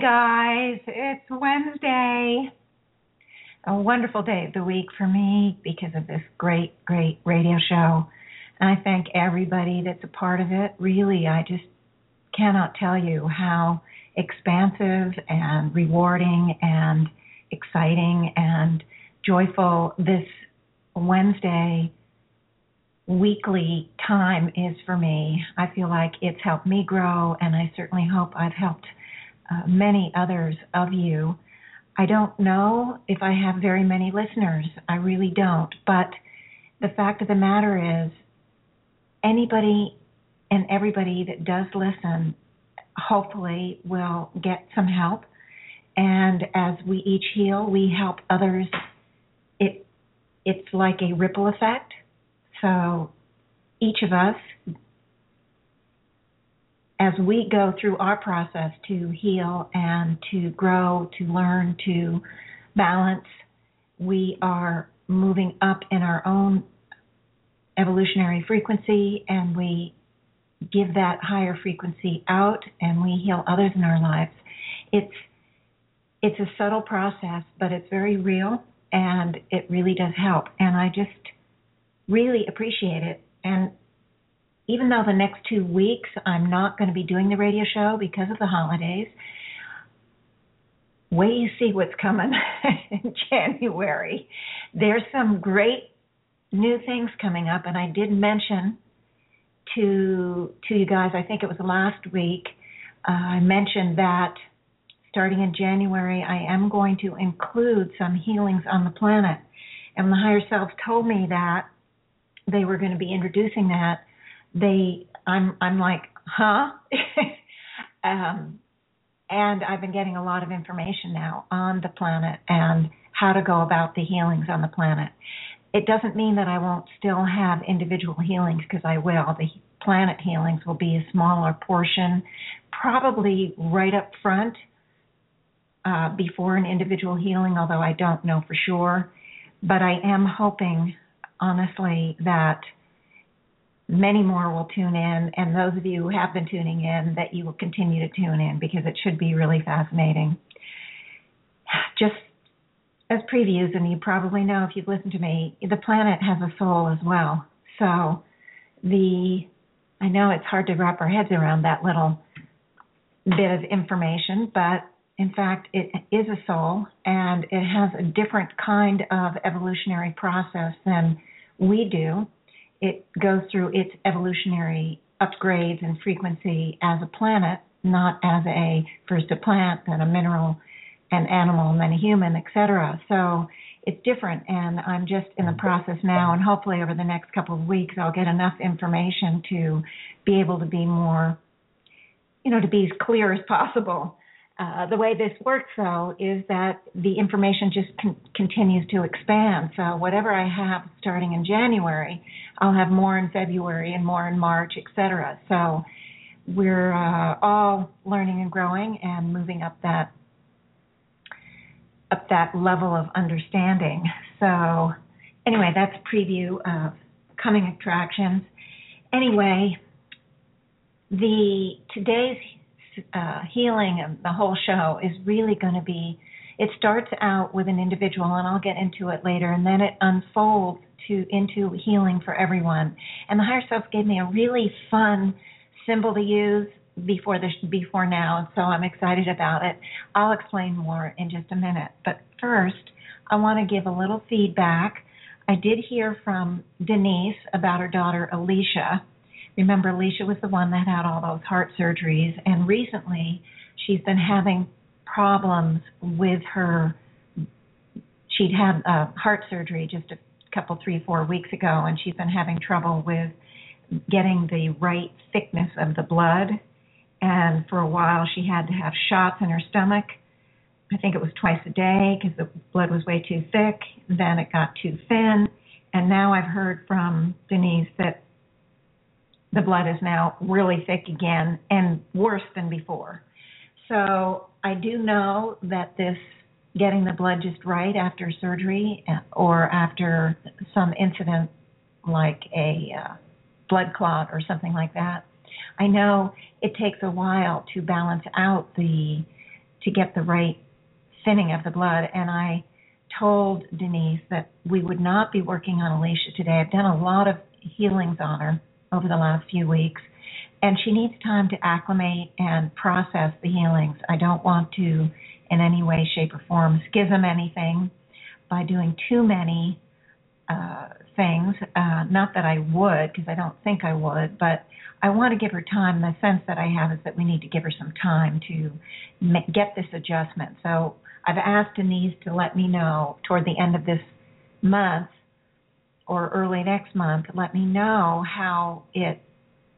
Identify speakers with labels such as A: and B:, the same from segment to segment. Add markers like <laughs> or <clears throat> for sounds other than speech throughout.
A: Guys. It's Wednesday. A wonderful day of the week for me because of this great, great radio show. And I thank everybody that's a part of it. Really, I just cannot tell you how expansive and rewarding and exciting and joyful this Wednesday weekly time is for me. I feel like it's helped me grow, and I certainly hope I've helped uh, many others of you. I don't know if I have very many listeners. I really don't. But the fact of the matter is, anybody and everybody that does listen hopefully will get some help. And as we each heal, we help others. It it's like a ripple effect. So each of us as we go through our process to heal and to grow, to learn, to balance, we are moving up in our own evolutionary frequency and we give that higher frequency out and we heal others in our lives. It's it's a subtle process, but it's very real and it really does help. And I just really appreciate it. And even though the next two weeks I'm not going to be doing the radio show because of the holidays, wait you see what's coming <laughs> in January. There's some great new things coming up, and I did mention to to you guys. I think it was last week. Uh, I mentioned that starting in January, I am going to include some healings on the planet, and the higher self told me that they were going to be introducing that they I'm I'm like, huh? <laughs> um, and I've been getting a lot of information now on the planet and how to go about the healings on the planet. It doesn't mean that I won't still have individual healings because I will. The planet healings will be a smaller portion, probably right up front uh, before an individual healing, although I don't know for sure. But I am hoping, honestly, that many more will tune in, and those of you who have been tuning in, that you will continue to tune in because it should be really fascinating. Just as previews, and you probably know if you've listened to me, the planet has a soul as well. So the I know it's hard to wrap our heads around that little bit of information, but in fact, it is a soul and it has a different kind of evolutionary process than we do it goes through its evolutionary upgrades and frequency as a planet, not as a first a plant, then a mineral, an animal, and then a human, etc. So it's different, and I'm just in the mm-hmm. process now, and hopefully over the next couple of weeks, I'll get enough information to be able to be more, you know, to be as clear as possible uh, the way this works, though, is that the information just con- continues to expand. So whatever I have starting in January, I'll have more in February and more in March, etc. So we're uh, all learning and growing and moving up that up that level of understanding. So anyway, that's preview of coming attractions. Anyway, the today's uh, healing and the whole show is really going to be. It starts out with an individual, and I'll get into it later, and then it unfolds to into healing for everyone. And the higher self gave me a really fun symbol to use before this before now, and so I'm excited about it. I'll explain more in just a minute. But first, I want to give a little feedback. I did hear from Denyse about her daughter Alicia Remember, Alicia was the one that had all those heart surgeries, and recently she's been having problems with her. She'd had a heart surgery just a couple, three, four weeks ago, and she's been having trouble with getting the right thickness of the blood. And for a while, she had to have shots in her stomach. I think it was twice a day because the blood was way too thick. Then it got too thin. And now I've heard from Denyse that the blood is now really thick again and worse than before. So I do know that this getting the blood just right after surgery or after some incident like a uh, blood clot or something like that. I know it takes a while to balance out the to get the right thinning of the blood and I told Denyse that we would not be working on Alicia today. I've done a lot of healings on her over the last few weeks and she needs time to acclimate and process the healings. I don't want to in any way, shape, or form schism anything by doing too many uh, things. Uh, not that I would, because I don't think I would, but I want to give her time. The sense that I have is that we need to give her some time to get this adjustment. So I've asked Denyse to let me know toward the end of this month or early next month. Let me know how it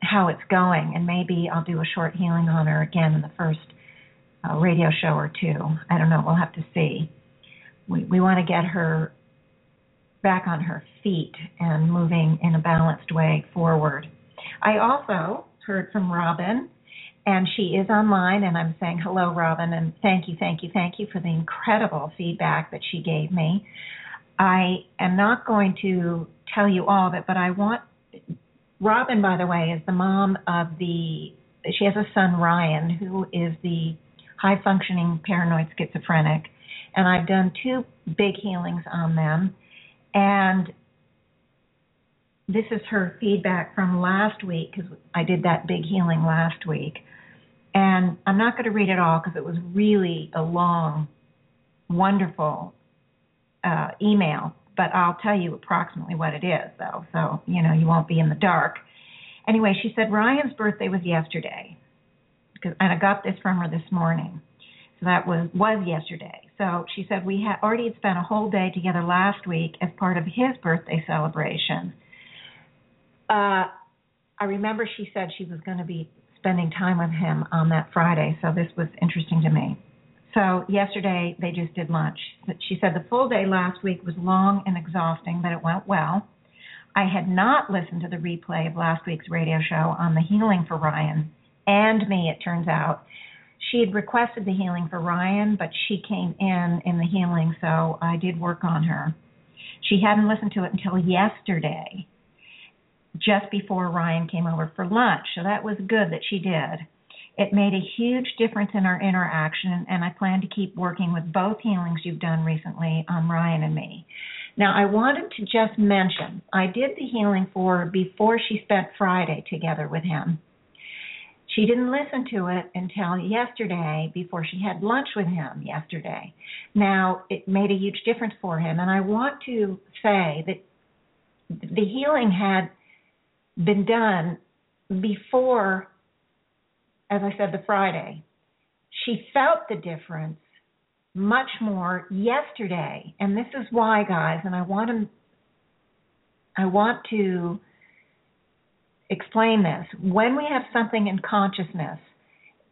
A: how it's going, and maybe I'll do a short healing on her again in the first uh, radio show or two. I don't know. We'll have to see. We we want to get her back on her feet and moving in a balanced way forward. I also heard from Robin, and she is online, and I'm saying hello, Robin, and thank you, thank you, thank you for the incredible feedback that she gave me. I am not going to tell you all of it, but I want Robin, by the way, is the mom of the. She has a son, Ryan, who is the high functioning paranoid schizophrenic, and I've done two big healings on them. And this is her feedback from last week because I did that big healing last week. And I'm not going to read it all because it was really a long, wonderful uh, email, but I'll tell you approximately what it is, though, so you know you won't be in the dark. Anyway, she said Ryan's birthday was yesterday, because and I got this from her this morning. So that was was yesterday. So she said we had already had spent a whole day together last week as part of his birthday celebration. Uh, I remember she said she was going to be spending time with him on that Friday, so this was interesting to me. So yesterday they just did lunch. She said the full day last week was long and exhausting, but it went well. I had not listened to the replay of last week's radio show on the healing for Ryan and me, it turns out. She had requested the healing for Ryan, but she came in in the healing, so I did work on her. She hadn't listened to it until yesterday, just before Ryan came over for lunch, so that was good that she did. It made a huge difference in our interaction, and I plan to keep working with both healings you've done recently on Ryan and me. Now, I wanted to just mention I did the healing for her before she spent Friday together with him. She didn't listen to it until yesterday before she had lunch with him yesterday. Now, it made a huge difference for him, and I want to say that the healing had been done before, as I said, the Friday. She felt the difference much more yesterday, and this is why, guys, and I want to I want to explain this. When we have something in consciousness,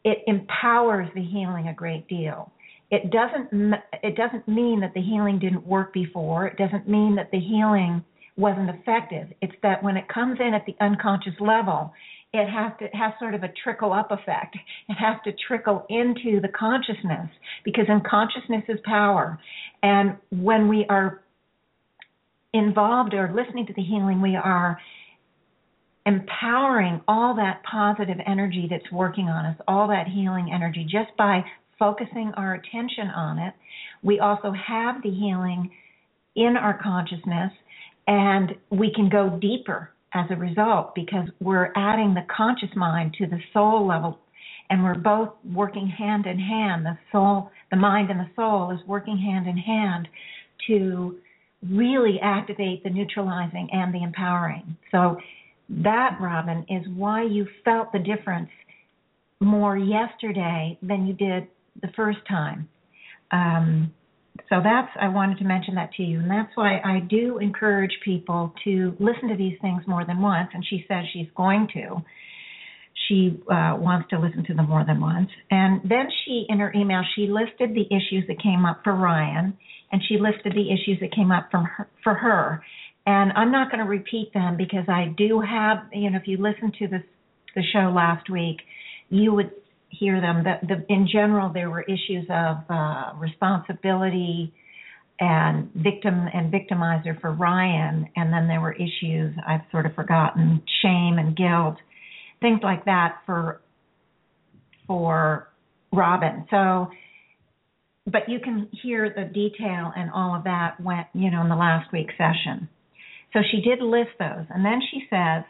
A: it empowers the healing a great deal. It doesn't it doesn't mean that the healing didn't work before. It doesn't mean that the healing wasn't effective. It's that when it comes in at the unconscious level, it has to has sort of a trickle up effect. It has to trickle into the consciousness because in consciousness is power. And when we are involved or listening to the healing, we are empowering all that positive energy that's working on us, all that healing energy, just by focusing our attention on it. We also have the healing in our consciousness, and we can go deeper as a result because we're adding the conscious mind to the soul level and we're both working hand in hand the soul the mind and the soul is working hand in hand to really activate the neutralizing and the empowering so that, Robin, is why you felt the difference more yesterday than you did the first time. Um, so that's I wanted to mention that to you, and that's why I do encourage people to listen to these things more than once. And she says she's going to. She uh, wants to listen to them more than once. And then she, in her email, she listed the issues that came up for Ryan, and she listed the issues that came up from her, for her. And I'm not going to repeat them because I do have, you know, if you listen to this the show last week, you would hear them. That the, in general, there were issues of uh, responsibility and victim and victimizer for Ryan, and then there were issues I've sort of forgotten, shame and guilt, things like that for for Robin. So, but you can hear the detail and all of that went, you know, in the last week's session. So she did list those, and then she says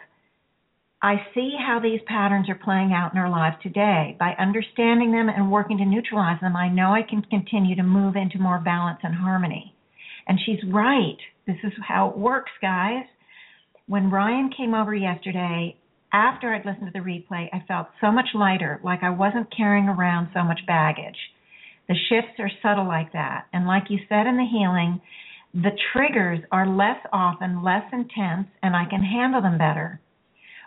A: I see how these patterns are playing out in our lives today. By understanding them and working to neutralize them, I know I can continue to move into more balance and harmony. And she's right. This is how it works, guys. When Ryan came over yesterday, after I'd listened to the replay, I felt so much lighter, like I wasn't carrying around so much baggage. The shifts are subtle like that. And like you said in the healing, the triggers are less often, less intense, and I can handle them better.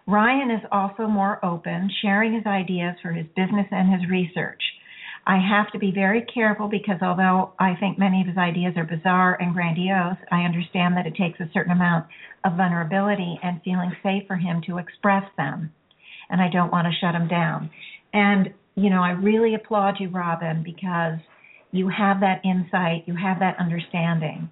A: Ryan is also more open, sharing his ideas for his business and his research. I have to be very careful because although I think many of his ideas are bizarre and grandiose, I understand that it takes a certain amount of vulnerability and feeling safe for him to express them. And I don't want to shut him down. And, you know, I really applaud you, Robin, because you have that insight, you have that understanding.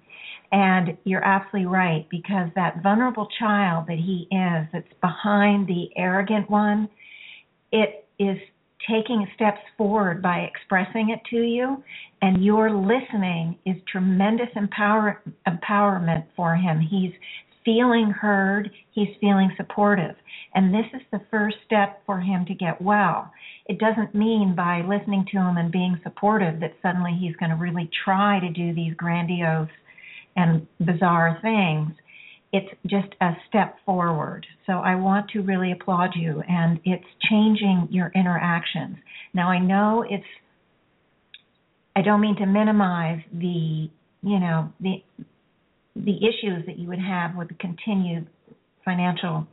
A: And you're absolutely right because that vulnerable child that he is, that's behind the arrogant one, it is taking steps forward by expressing it to you, and your listening is tremendous empower, empowerment for him. He's feeling heard, he's feeling supportive. And this is the first step for him to get well. It doesn't mean by listening to him and being supportive that suddenly he's going to really try to do these grandiose and bizarre things, it's just a step forward. So I want to really applaud you, and it's changing your interactions. Now I know it's. I don't mean to minimize the, you know, the the issues that you would have with the continued financial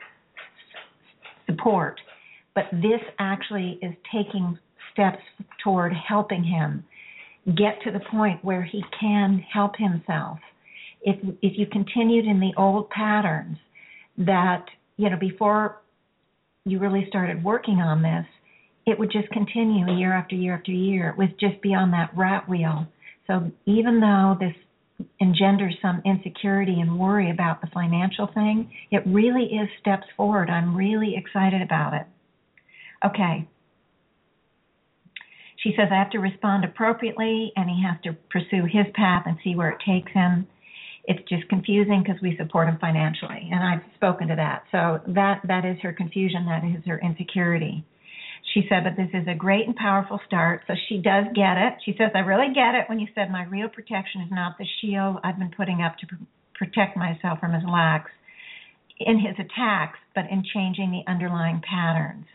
A: support, but this actually is taking steps toward helping him get to the point where he can help himself if if you continued in the old patterns that you know before you really started working on this, it would just continue year after year after year. It was just beyond that rat wheel. So even though this engenders some insecurity and worry about the financial thing, it really is steps forward. I'm really excited about it. Okay. She says I have to respond appropriately and he has to pursue his path and see where it takes him it's just confusing because we support him financially and i've spoken to that. So that that is her confusion that is her insecurity. She said that this is a great and powerful start so she does get it. She says i really get it when you said my real protection is not the shield i've been putting up to pr- protect myself from his lacks in his attacks but in changing the underlying patterns.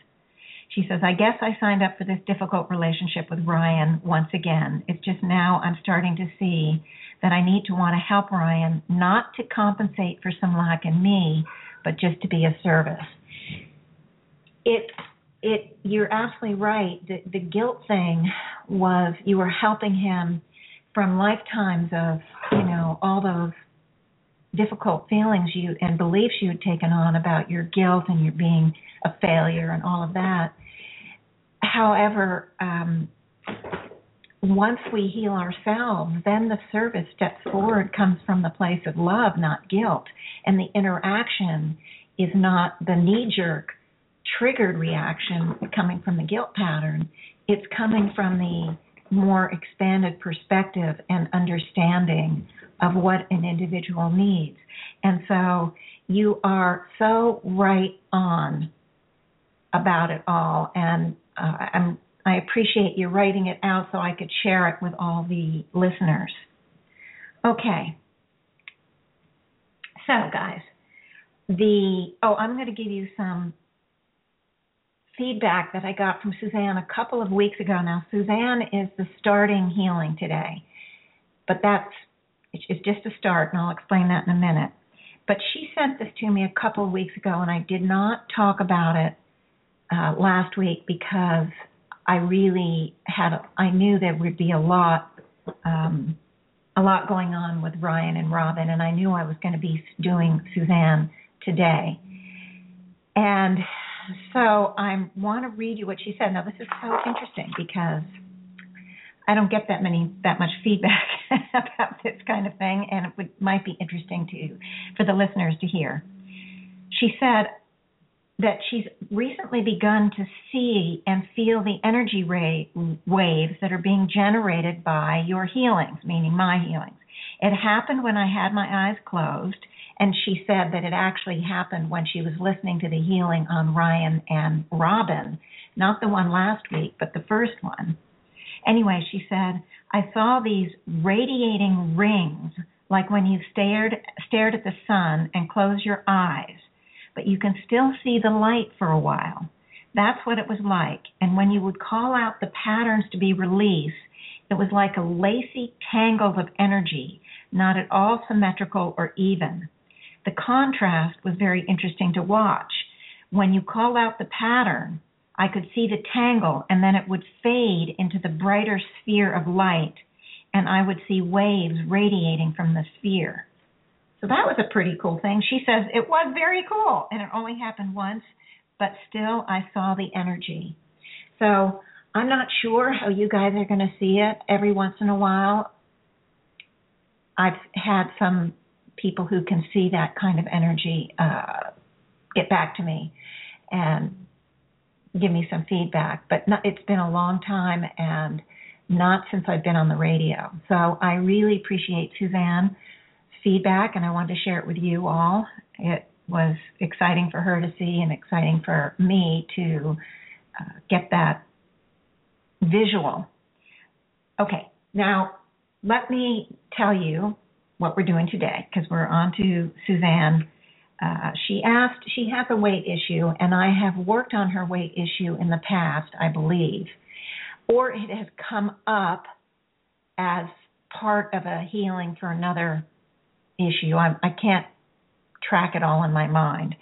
A: She says, I guess I signed up for this difficult relationship with Ryan once again. It's just now I'm starting to see that I need to want to help Ryan, not to compensate for some lack in me, but just to be a service. It it you're absolutely right. The the guilt thing was you were helping him from lifetimes of, you know, all those difficult feelings you and beliefs you had taken on about your guilt and your being a failure and all of that. However, um, once we heal ourselves, then the service steps forward comes from the place of love, not guilt. And the interaction is not the knee jerk, triggered reaction coming from the guilt pattern. It's coming from the more expanded perspective and understanding of what an individual needs. And so you are so right on about it all. And uh, I'm I appreciate you writing it out so I could share it with all the listeners. Okay. So, guys, the oh, I'm going to give you some feedback that I got from Suzanne a couple of weeks ago now. Suzanne is the starting healing today. but that's it's just a start, and I'll explain that in a minute. But she sent this to me a couple of weeks ago, and I did not talk about it uh, last week because I really had I knew there would be a lot um, a lot going on with Ryan and Robin, and I knew I was going to be doing Suzanne today. And so I want to read you what she said. Now this is so interesting because I don't get that many that much feedback <laughs> about this kind of thing, and it would, might be interesting to for the listeners to hear. She said that she's recently begun to see and feel the energy ray, waves that are being generated by your healings, meaning my healings. It happened when I had my eyes closed, and she said that it actually happened when she was listening to the healing on Ryan and Robin, not the one last week, but the first one Anyway, she said, I saw these radiating rings like when you stared stared at the sun and closed your eyes, but you can still see the light for a while. That's what it was like. And when you would call out the patterns to be released, it was like a lacy tangle of energy, not at all symmetrical or even. The contrast was very interesting to watch. When you call out the pattern, I could see the tangle, and then it would fade into the brighter sphere of light, and I would see waves radiating from the sphere. So that was a pretty cool thing. She says it was very cool, and it only happened once, but still I saw the energy. So I'm not sure how you guys are going to see it. Every once in a while, I've had some people who can see that kind of energy uh, get back to me, and give me some feedback. But not, it's been a long time and not since I've been on the radio. So I really appreciate Suzanne's feedback and I wanted to share it with you all. It was exciting for her to see and exciting for me to uh, get that visual. Okay, now let me tell you what we're doing today because we're on to Suzanne uh, she asked, she has a weight issue, and I have worked on her weight issue in the past, I believe, or it has come up as part of a healing for another issue. I'm, I can't track it all in my mind.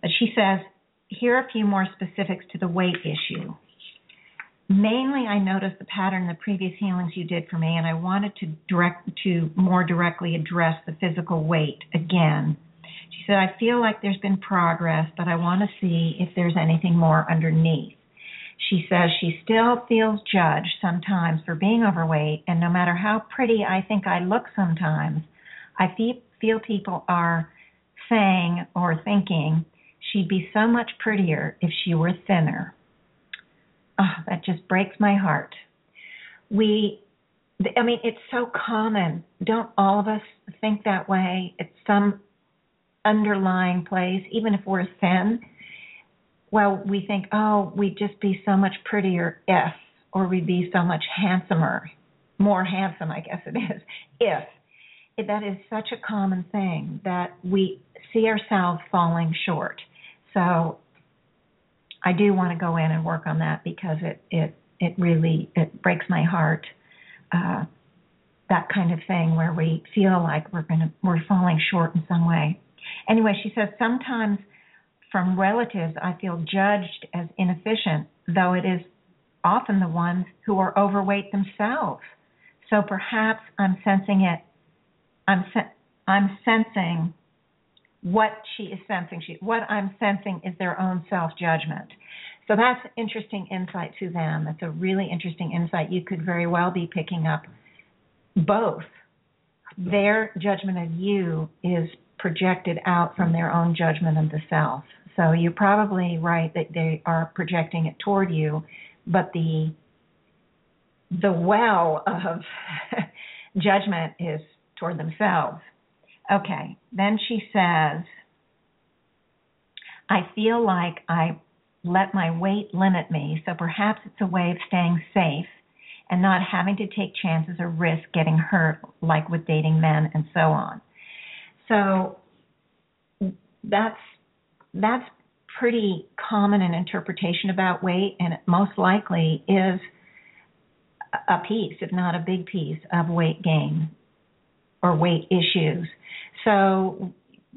A: But she says, here are a few more specifics to the weight issue. Mainly, I noticed the pattern in the previous healings you did for me, and I wanted to direct to more directly address the physical weight again she said, I feel like there's been progress, but I want to see if there's anything more underneath. She says she still feels judged sometimes for being overweight, and no matter how pretty I think I look sometimes, I feel people are saying or thinking she'd be so much prettier if she were thinner. Oh, that just breaks my heart. We, I mean, it's so common. Don't all of us think that way at some underlying place, even if we're thin, well, we think, oh, we'd just be so much prettier if, or we'd be so much handsomer, more handsome, I guess it is, if. That is such a common thing that we see ourselves falling short. So I do want to go in and work on that because it it it really it breaks my heart. Uh, that kind of thing where we feel like we're gonna we're falling short in some way. Anyway, she says sometimes from relatives I feel judged as inefficient, though it is often the ones who are overweight themselves. So perhaps I'm sensing it. I'm sen- I'm sensing what she is sensing. She, what I'm sensing is their own self judgment. So that's interesting insight, Suzanne. That's a really interesting insight. You could very well be picking up both. Their judgment of you is projected out from their own judgment of the self. So you're probably right that they are projecting it toward you, but the the well of <laughs> judgment is toward themselves. Okay, then she says, I feel like I let my weight limit me, so perhaps it's a way of staying safe and not having to take chances or risk getting hurt, like with dating men and so on. So that's that's pretty common an interpretation about weight, and it most likely is a piece, if not a big piece, of weight gain or weight issues. So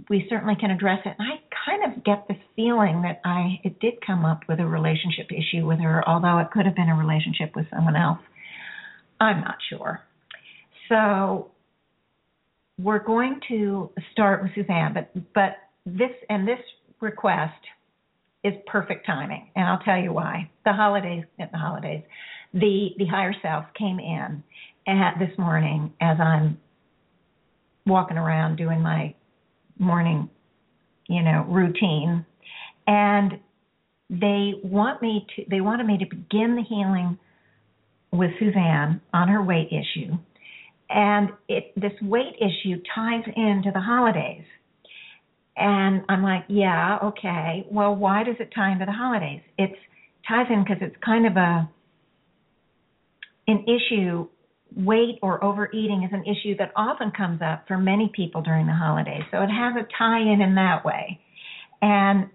A: we certainly can address it. And I kind of get the feeling that I it did come up with a relationship issue with her, although it could have been a relationship with someone else. I'm not sure. So we're going to start with Suzanne, but but this and this request is perfect timing, and I'll tell you why. The holidays, at the holidays, the the higher self came in at this morning as I'm walking around doing my morning, you know, routine, and they want me to they wanted me to begin the healing with Suzanne on her weight issue. And it this weight issue ties into the holidays. And I'm like, yeah, okay. Well, why does it tie into the holidays? It's ties in because it's kind of a an issue weight or overeating is an issue that often comes up for many people during the holidays. So it has a tie in in that way. And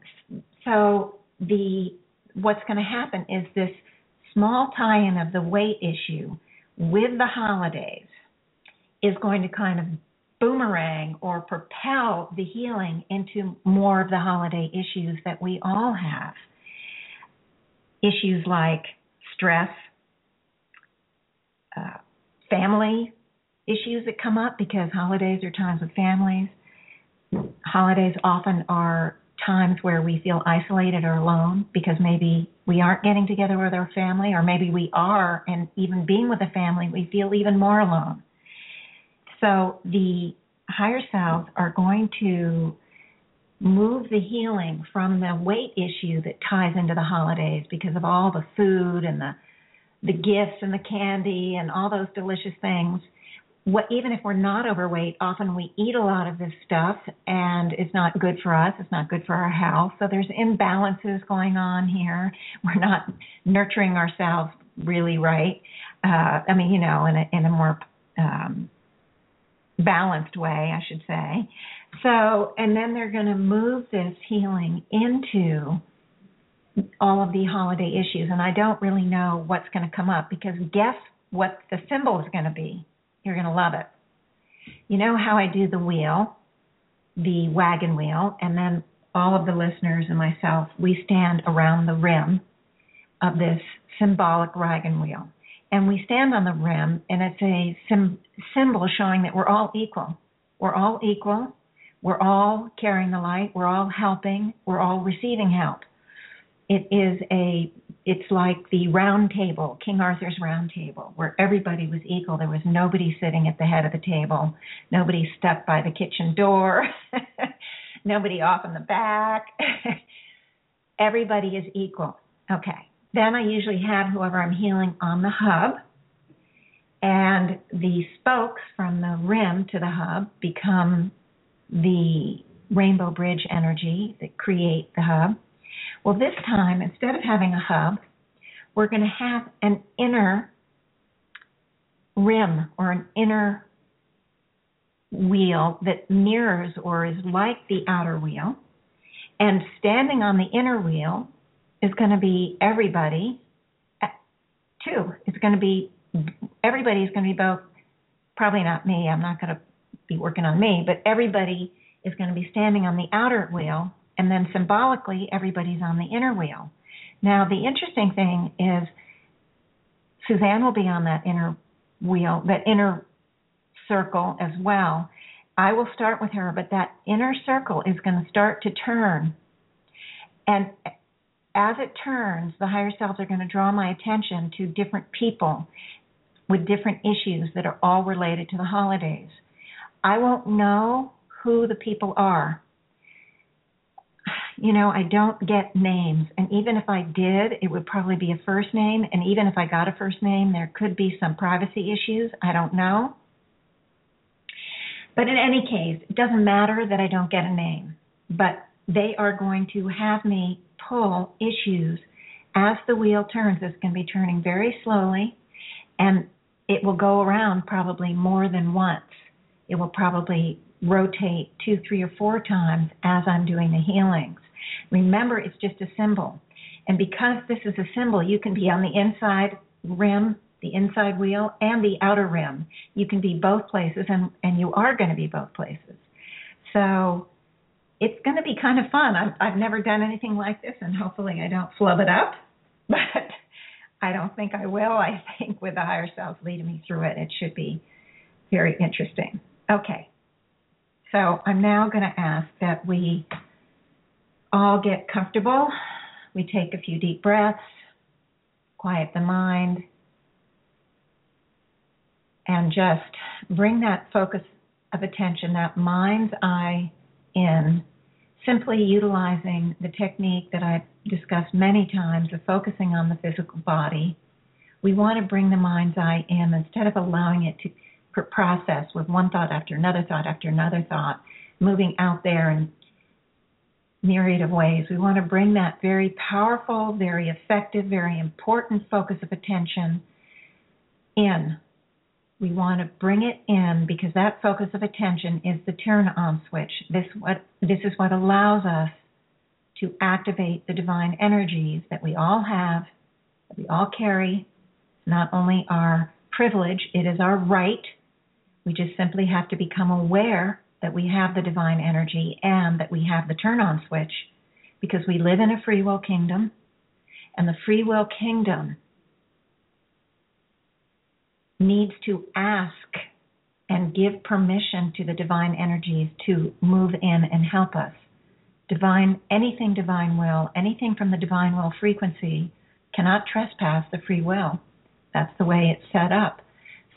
A: so the what's going to happen is this small tie in of the weight issue with the holidays is going to kind of boomerang or propel the healing into more of the holiday issues that we all have. Issues like stress, uh, family issues that come up because holidays are times with families. Holidays often are times where we feel isolated or alone because maybe we aren't getting together with our family, or maybe we are, and even being with a family, we feel even more alone. So the higher selves are going to move the healing from the weight issue that ties into the holidays because of all the food and the the gifts and the candy and all those delicious things. What even if we're not overweight often we eat a lot of this stuff and it's not good for us it's not good for our health. So there's imbalances going on here. We're not nurturing ourselves really right uh i mean you know in a in a more um balanced way i should say. So and then they're going to move this healing into all of the holiday issues and i don't really know what's going to come up because guess what the symbol is going to be you're going to love it. You know how I do the wheel, the wagon wheel, and then all of the listeners and myself, we stand around the rim of this symbolic wagon wheel. And we stand on the rim, and it's a sim- symbol showing that we're all equal. We're all equal. We're all carrying the light. We're all helping. We're all receiving help. It is a it's like the round table, King Arthur's round table, where everybody was equal. There was nobody sitting at the head of the table, nobody stuck by the kitchen door, <laughs> nobody off in the back. <laughs> everybody is equal. Okay. Then I usually have whoever I'm healing on the hub, and the spokes from the rim to the hub become the rainbow bridge energy that create the hub. Well, this time, instead of having a hub, we're going to have an inner rim or an inner wheel that mirrors or is like the outer wheel. And standing on the inner wheel is going to be everybody, too. It's going to be, everybody is going to be both, probably not me, I'm not going to be working on me, but everybody is going to be standing on the outer wheel and then symbolically everybody's on the inner wheel. Now the interesting thing is Suzanne will be on that inner wheel, that inner circle as well. I will start with her, but that inner circle is going to start to turn. And as it turns, the higher selves are going to draw my attention to different people with different issues that are all related to the holidays. I won't know who the people are you know, I don't get names. And even if I did, it would probably be a first name. And even if I got a first name, there could be some privacy issues. I don't know. But in any case, it doesn't matter that I don't get a name. But they are going to have me pull issues as the wheel turns. It's going to be turning very slowly. And it will go around probably more than once. It will probably rotate two, three, or four times as I'm doing the healings. Remember, it's just a symbol. And because this is a symbol, you can be on the inside rim the inside wheel and the outer rim. You can be both places, and, and you are going to be both places. So it's going to be kind of fun. I've, I've never done anything like this, and hopefully I don't flub it up, <laughs> but I don't think I will. I think with the higher self leading me through it, it should be very interesting. Okay. So I'm now going to ask that we all get comfortable. We take a few deep breaths, quiet the mind, and just bring that focus of attention, that mind's eye in, simply utilizing the technique that I've discussed many times of focusing on the physical body. We want to bring the mind's eye in instead of allowing it to process with one thought after another thought after another thought, moving out there in myriad of ways. We want to bring that very powerful, very effective, very important focus of attention in we want to bring it in because that focus of attention is the turn on switch. This what this is what allows us to activate the divine energies that we all have, that we all carry. Not only our privilege, it is our right. We just simply have to become aware that we have the divine energy and that we have the turn on switch because we live in a free will kingdom. And the free will kingdom needs to ask and give permission to the divine energies to move in and help us. Divine, anything divine will, anything from the divine will frequency cannot trespass the free will. That's the way it's set up.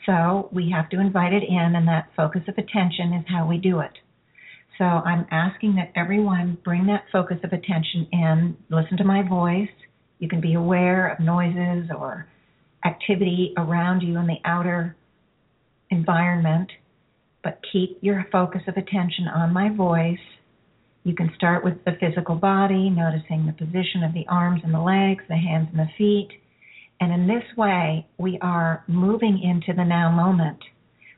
A: So we have to invite it in, and that focus of attention is how we do it. So I'm asking that everyone bring that focus of attention in, listen to my voice. You can be aware of noises or activity around you in the outer environment, but keep your focus of attention on my voice. You can start with the physical body, noticing the position of the arms and the legs, the hands and the feet. And in this way, we are moving into the now moment.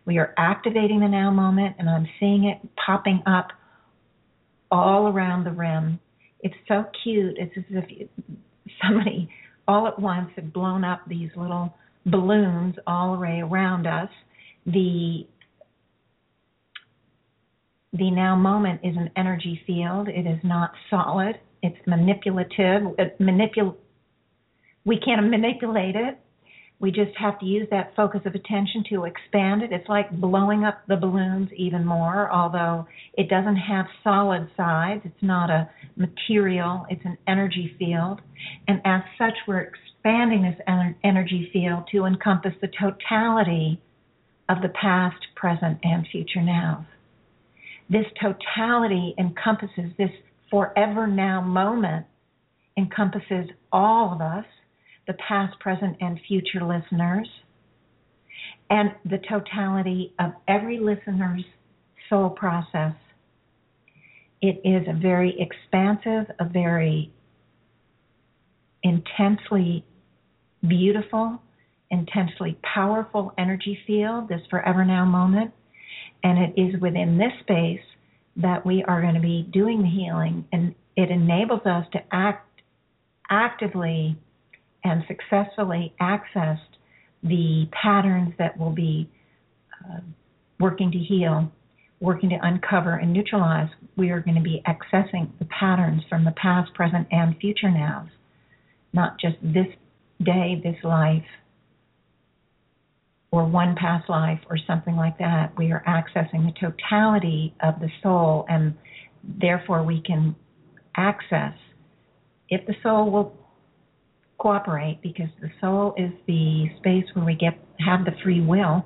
A: We are activating the now moment, and I'm seeing it popping up all around the rim. It's so cute. It's as if somebody all at once had blown up these little balloons all array around us. The the now moment is an energy field. It is not solid. It's manipulative. It manipul- we can't manipulate it. We just have to use that focus of attention to expand it. It's like blowing up the balloons even more, although it doesn't have solid sides. It's not a material, it's an energy field. And as such, we're expanding this energy field to encompass the totality of the past, present, and future now. This totality encompasses this forever now moment, encompasses all of us the past, present, and future listeners, and the totality of every listener's soul process. It is a very expansive, a very intensely beautiful, intensely powerful energy field, this forever now moment. And it is within this space that we are going to be doing the healing, and it enables us to act actively and successfully accessed the patterns that will be uh, working to heal, working to uncover and neutralize, we are going to be accessing the patterns from the past, present, and future nows, not just this day, this life, or one past life, or something like that. We are accessing the totality of the soul, and therefore we can access. If the soul will cooperate because the soul is the space where we get have the free will.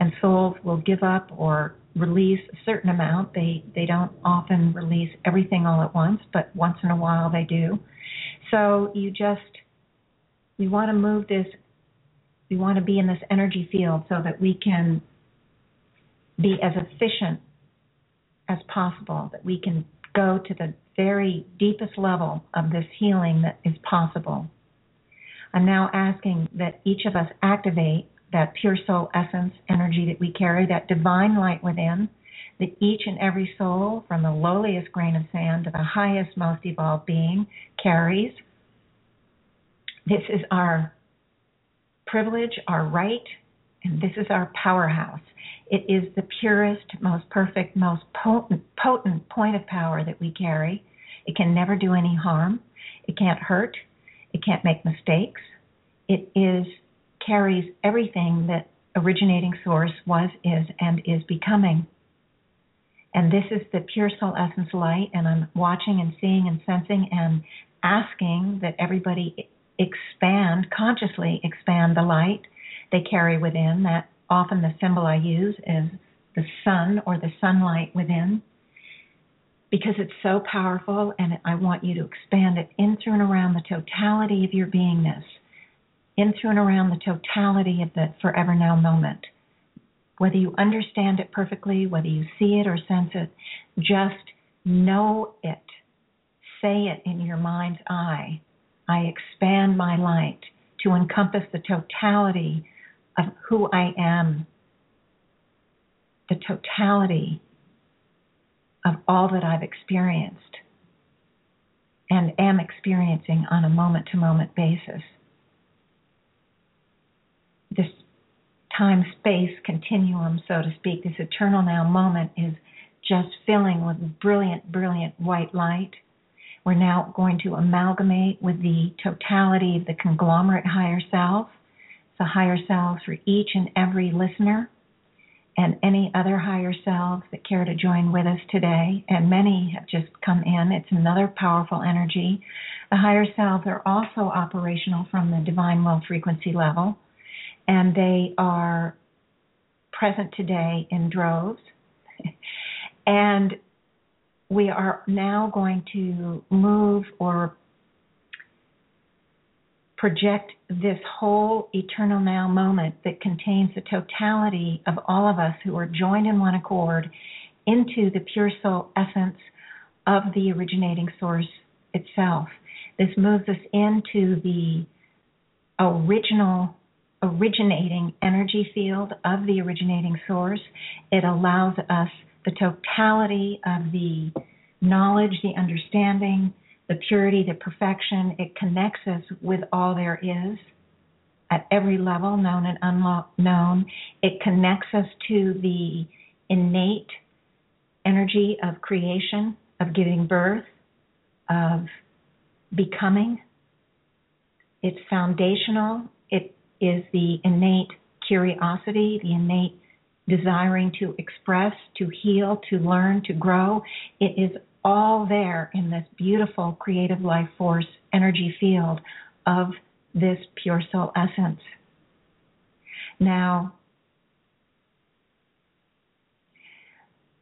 A: And souls will give up or release a certain amount. They they don't often release everything all at once but once in a while they do. So you just we want to move this we want to be in this energy field so that we can be as efficient as possible that we can go to the very deepest level of this healing that is possible I'm now asking that each of us activate that pure soul essence energy that we carry, that divine light within, that each and every soul, from the lowliest grain of sand to the highest, most evolved being, carries. This is our privilege, our right, and this is our powerhouse. It is the purest, most perfect, most potent, potent point of power that we carry. It can never do any harm. It can't hurt. It can't make mistakes. It is carries everything that originating source was, is, and is becoming. And this is the pure soul essence light, and I'm watching and seeing and sensing and asking that everybody expand, consciously expand the light they carry within. That often the symbol I use is the sun or the sunlight within because it's so powerful and I want you to expand it in through and around the totality of your beingness, in through and around the totality of the forever now moment. Whether you understand it perfectly, whether you see it or sense it, just know it. Say it in your mind's eye. I expand my light to encompass the totality of who I am, the totality of all that I've experienced and am experiencing on a moment to moment basis. This time space continuum, so to speak, this eternal now moment is just filling with brilliant, brilliant white light. We're now going to amalgamate with the totality of the conglomerate higher self, the higher selves for each and every listener and any other higher selves that care to join with us today, and many have just come in. It's another powerful energy. The higher selves are also operational from the divine will frequency level, and they are present today in droves. <laughs> and we are now going to move or project this whole eternal now moment that contains the totality of all of us who are joined in one accord into the pure soul essence of the originating source itself. This moves us into the original originating energy field of the originating source. It allows us the totality of the knowledge, the understanding, the purity, the perfection. It connects us with all there is at every level, known and unknown. It connects us to the innate energy of creation, of giving birth, of becoming. It's foundational. It is the innate curiosity, the innate desiring to express, to heal, to learn, to grow. It is all there in this beautiful creative life force energy field of this pure soul essence. Now,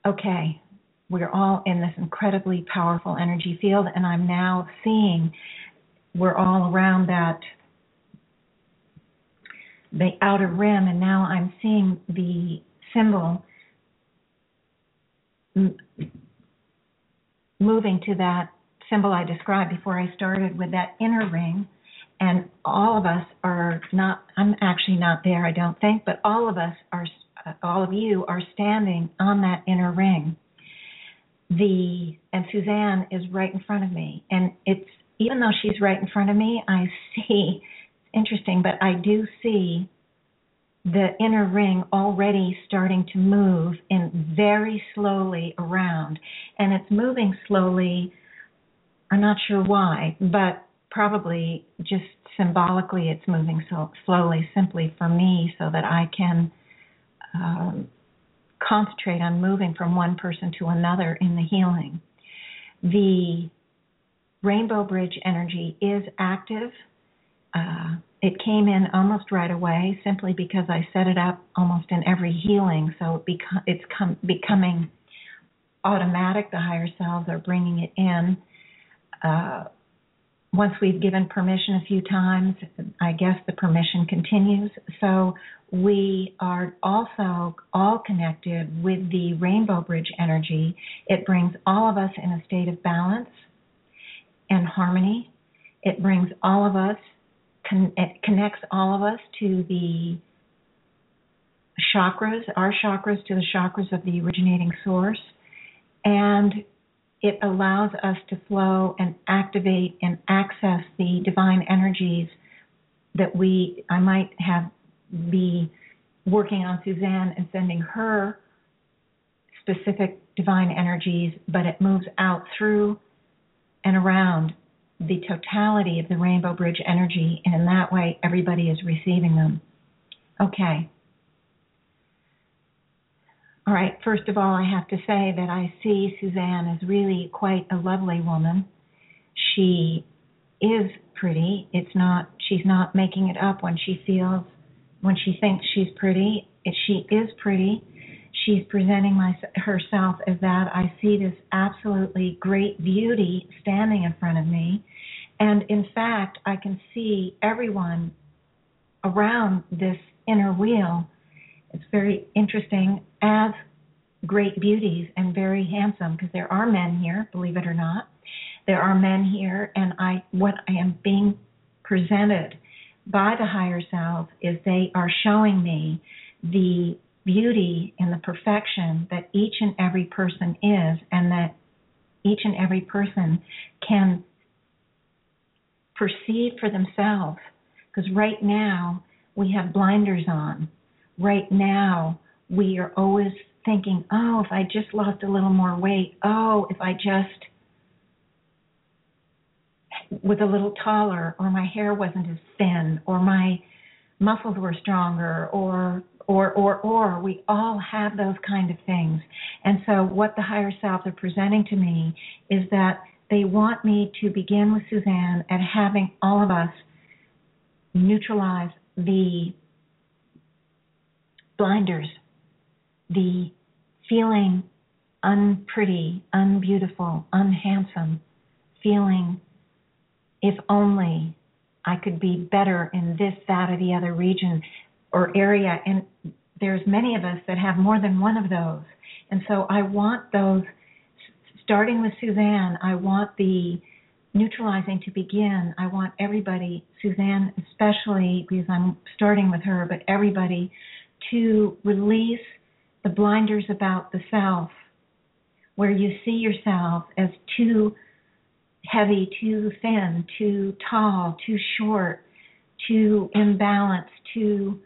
A: okay, we're all in this incredibly powerful energy field, and I'm now seeing we're all around that the outer rim, and now I'm seeing the symbol moving to that symbol I described before I started with that inner ring. And all of us are not, I'm actually not there, I don't think, but all of us are, all of you are standing on that inner ring. The, and Suzanne is right in front of me. And it's, even though she's right in front of me, I see, it's interesting, but I do see the inner ring already starting to move in very slowly around. And it's moving slowly, I'm not sure why, but probably just symbolically it's moving so slowly simply for me so that I can um, concentrate on moving from one person to another in the healing. The rainbow bridge energy is active. Uh, it came in almost right away simply because I set it up almost in every healing. So it beco- it's com- becoming automatic. The higher selves are bringing it in. Uh, once we've given permission a few times, I guess the permission continues. So we are also all connected with the rainbow bridge energy. It brings all of us in a state of balance and harmony. It brings all of us con- it connects all of us to the chakras, our chakras to the chakras of the originating source, and it allows us to flow and activate and access the divine energies that we I might have be working on Suzanne and sending her specific divine energies, but it moves out through and around the totality of the Rainbow Bridge energy, and in that way, everybody is receiving them. Okay. All right, first of all, I have to say that I see Suzanne as really quite a lovely woman. She is pretty. It's not, she's not making it up when she feels, when she thinks she's pretty. It, she is pretty. She's presenting my, herself as that. I see this absolutely great beauty standing in front of me. And in fact, I can see everyone around this inner wheel it's very interesting as great beauties and very handsome because there are men here, believe it or not. There are men here, and I what I am being presented by the higher self is they are showing me the beauty and the perfection that each and every person is, and that each and every person can perceive for themselves. Because right now we have blinders on right now we are always thinking, oh, if I just lost a little more weight, oh, if I just was a little taller, or my hair wasn't as thin, or my muscles were stronger, or or or or we all have those kind of things. And so what the higher self are presenting to me is that they want me to begin with Suzanne and having all of us neutralize the blinders, the feeling unpretty, unbeautiful, unhandsome, feeling if only I could be better in this, that, or the other region or area. And there's many of us that have more than one of those. And so I want those, starting with Suzanne, I want the neutralizing to begin. I want everybody, Suzanne especially, because I'm starting with her, but everybody to release the blinders about the self, where you see yourself as too heavy, too thin, too tall, too short, too imbalanced, too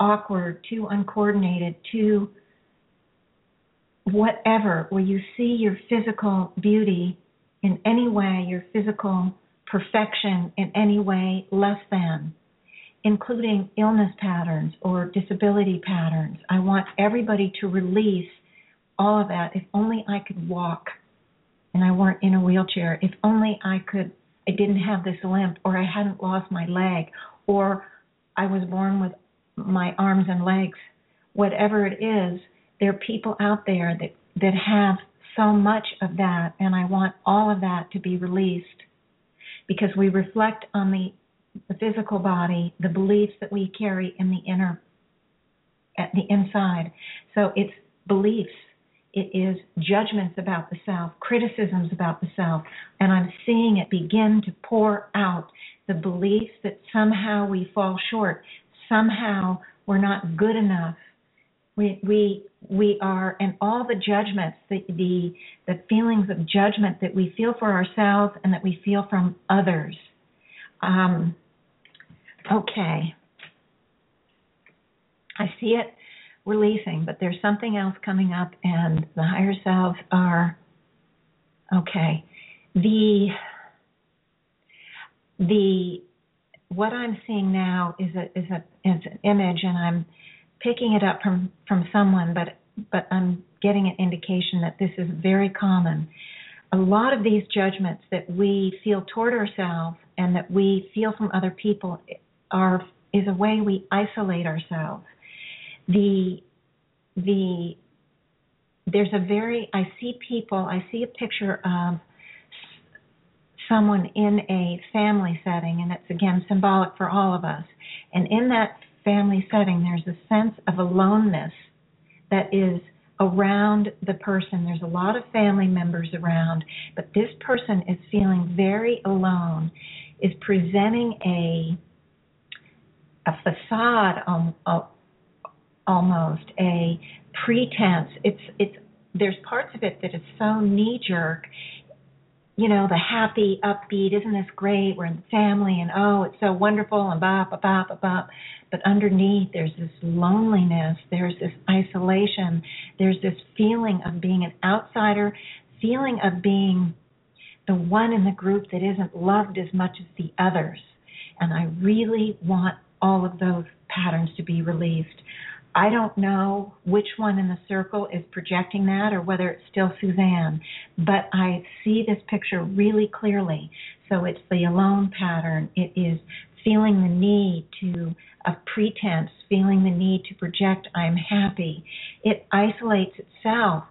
A: awkward, too uncoordinated, too whatever, where you see your physical beauty in any way, your physical perfection in any way less than including illness patterns or disability patterns. I want everybody to release all of that. If only I could walk and I weren't in a wheelchair. If only I could, I didn't have this limp or I hadn't lost my leg or I was born with my arms and legs. Whatever it is, there are people out there that, that have so much of that, and I want all of that to be released because we reflect on the the physical body, the beliefs that we carry in the inner, at the inside. So it's beliefs. It is judgments about the self, criticisms about the self, and I'm seeing it begin to pour out the beliefs that somehow we fall short, somehow we're not good enough. We we we are, and all the judgments, the the the feelings of judgment that we feel for ourselves and that we feel from others um, okay. I see it releasing, but there's something else coming up, and the higher selves are okay. The the what I'm seeing now is a is a is an image, and I'm picking it up from from someone, but but I'm getting an indication that this is very common. A lot of these judgments that we feel toward ourselves and that we feel from other people are is a way we isolate ourselves. The the there's a very I see people I see a picture of someone in a family setting and it's again symbolic for all of us. And in that family setting there's a sense of aloneness that is around the person. There's a lot of family members around, but this person is feeling very alone is presenting a a facade uh, almost a pretense it's it's there's parts of it that is so knee jerk you know, the happy, upbeat, isn't this great? We're in the family and oh, it's so wonderful and bop, bop, bop, bop. But underneath, there's this loneliness, there's this isolation, there's this feeling of being an outsider, feeling of being the one in the group that isn't loved as much as the others. And I really want all of those patterns to be released. I don't know which one in the circle is projecting that or whether it's still Suzanne, but I see this picture really clearly. So it's the alone pattern. It is feeling the need to, a pretense, feeling the need to project, I'm happy. It isolates itself.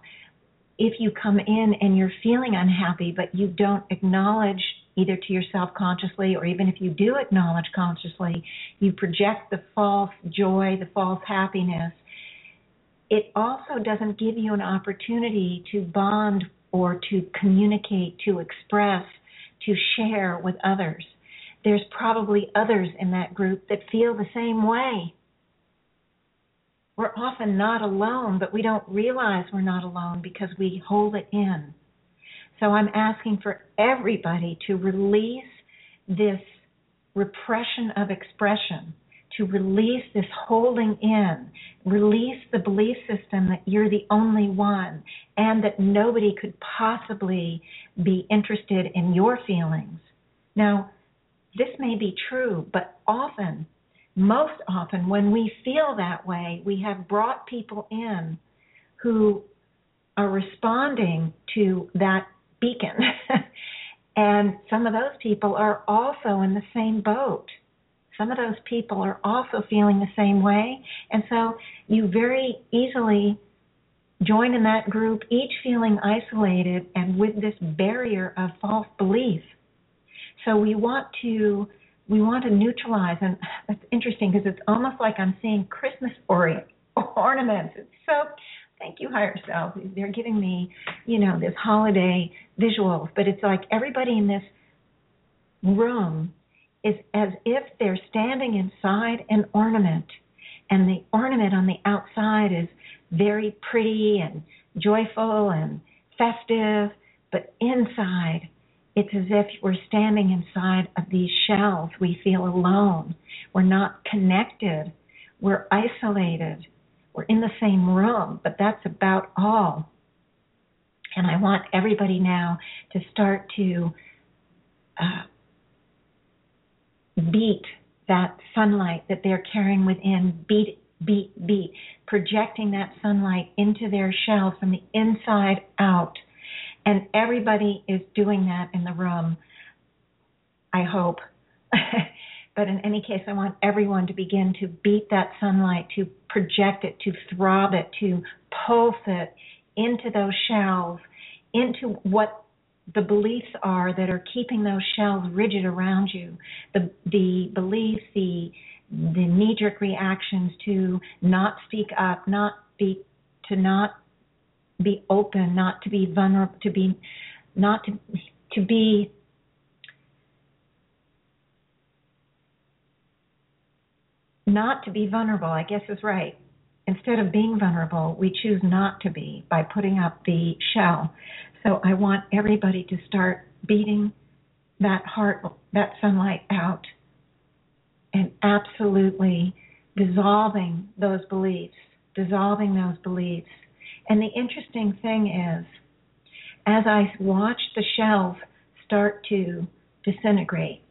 A: If you come in and you're feeling unhappy, but you don't acknowledge either to yourself consciously or even if you do acknowledge consciously, you project the false joy, the false happiness. It also doesn't give you an opportunity to bond or to communicate, to express, to share with others. There's probably others in that group that feel the same way. We're often not alone, but we don't realize we're not alone because we hold it in. So I'm asking for everybody to release this repression of expression, to release this holding in, release the belief system that you're the only one and that nobody could possibly be interested in your feelings. Now, this may be true, but often, most often, when we feel that way, we have brought people in who are responding to that beacon. <laughs> and some of those people are also in the same boat. Some of those people are also feeling the same way. And so you very easily join in that group, each feeling isolated and with this barrier of false belief. So we want to we want to neutralize, and that's interesting because it's almost like I'm seeing Christmas <laughs> ornaments. It's so thank you, higher self. They're giving me, you know, this holiday visuals, but it's like everybody in this room is as if they're standing inside an ornament, and the ornament on the outside is very pretty and joyful and festive, but inside it's as if we're standing inside of these shells. We feel alone. We're not connected. We're isolated. We're in the same room, but that's about all. And I want everybody now to start to uh, beat that sunlight that they're carrying within, beat, beat, beat, projecting that sunlight into their shells from the inside out. And everybody is doing that in the room, I hope. <laughs> But in any case, I want everyone to begin to beat that sunlight, to project it, to throb it, to pulse it into those shells, into what the beliefs are that are keeping those shells rigid around you. The the beliefs, the the knee jerk reactions to not speak up, not be to not be open, not to be vulnerable, to be not to to be not to be vulnerable, I guess is right. Instead of being vulnerable, we choose not to be by putting up the shell. So I want everybody to start beating that heart, that sunlight out, and absolutely dissolving those beliefs, dissolving those beliefs. And the interesting thing is, as I watch the shells start to disintegrate,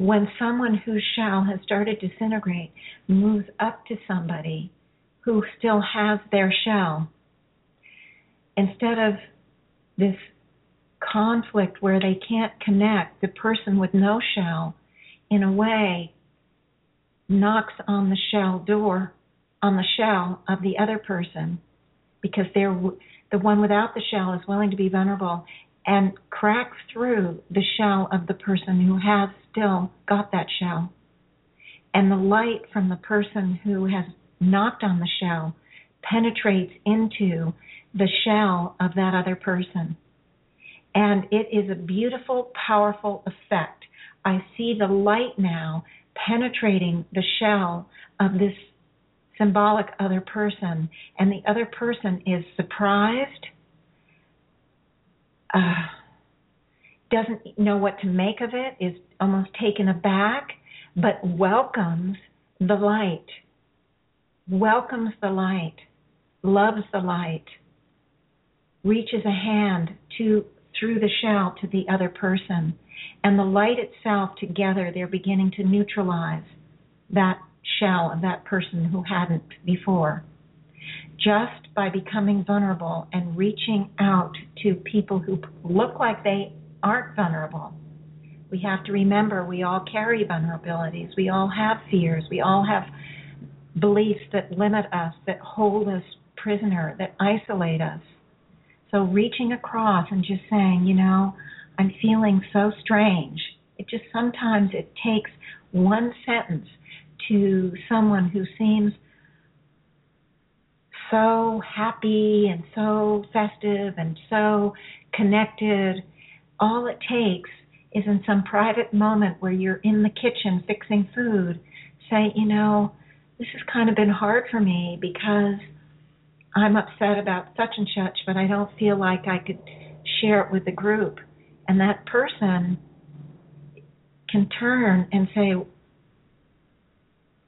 A: when someone whose shell has started to disintegrate moves up to somebody who still has their shell, instead of this conflict where they can't connect, the person with no shell, in a way, knocks on the shell door, on the shell of the other person, because they're the one without the shell is willing to be vulnerable and cracks through the shell of the person who has still got that shell. And the light from the person who has knocked on the shell penetrates into the shell of that other person. And it is a beautiful, powerful effect. I see the light now penetrating the shell of this symbolic other person, and the other person is surprised, uh, doesn't know what to make of it, is almost taken aback, but welcomes the light, welcomes the light, loves the light, reaches a hand to through the shell to the other person, and the light itself together they're beginning to neutralize that shell of that person who hadn't before. Just by becoming vulnerable and reaching out to people who look like they aren't vulnerable. We have to remember we all carry vulnerabilities. We all have fears. We all have beliefs that limit us, that hold us prisoner, that isolate us. So reaching across and just saying, you know, I'm feeling so strange. It just sometimes it takes one sentence to someone who seems so happy and so festive and so connected. All it takes is in some private moment where you're in the kitchen fixing food, say, you know, this has kind of been hard for me because I'm upset about such and such, but I don't feel like I could share it with the group. And that person can turn and say,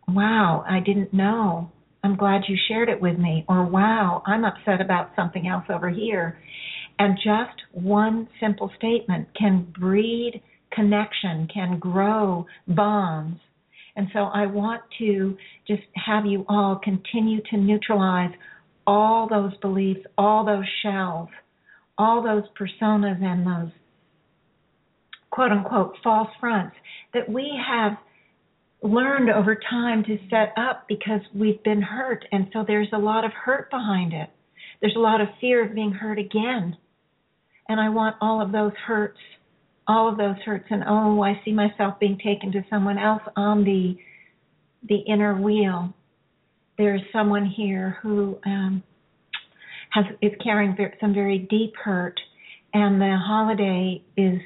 A: Wow, I didn't know. I'm glad you shared it with me. Or, Wow, I'm upset about something else over here. And just one simple statement can breed connection, can grow bonds. And so I want to just have you all continue to neutralize all those beliefs, all those shells, all those personas and those quote unquote false fronts that we have learned over time to set up because we've been hurt. And so there's a lot of hurt behind it. There's a lot of fear of being hurt again. And I want all of those hurts, all of those hurts. And oh, I see myself being taken to someone else on the the inner wheel there's someone here who um, has is carrying some very deep hurt, and the holiday is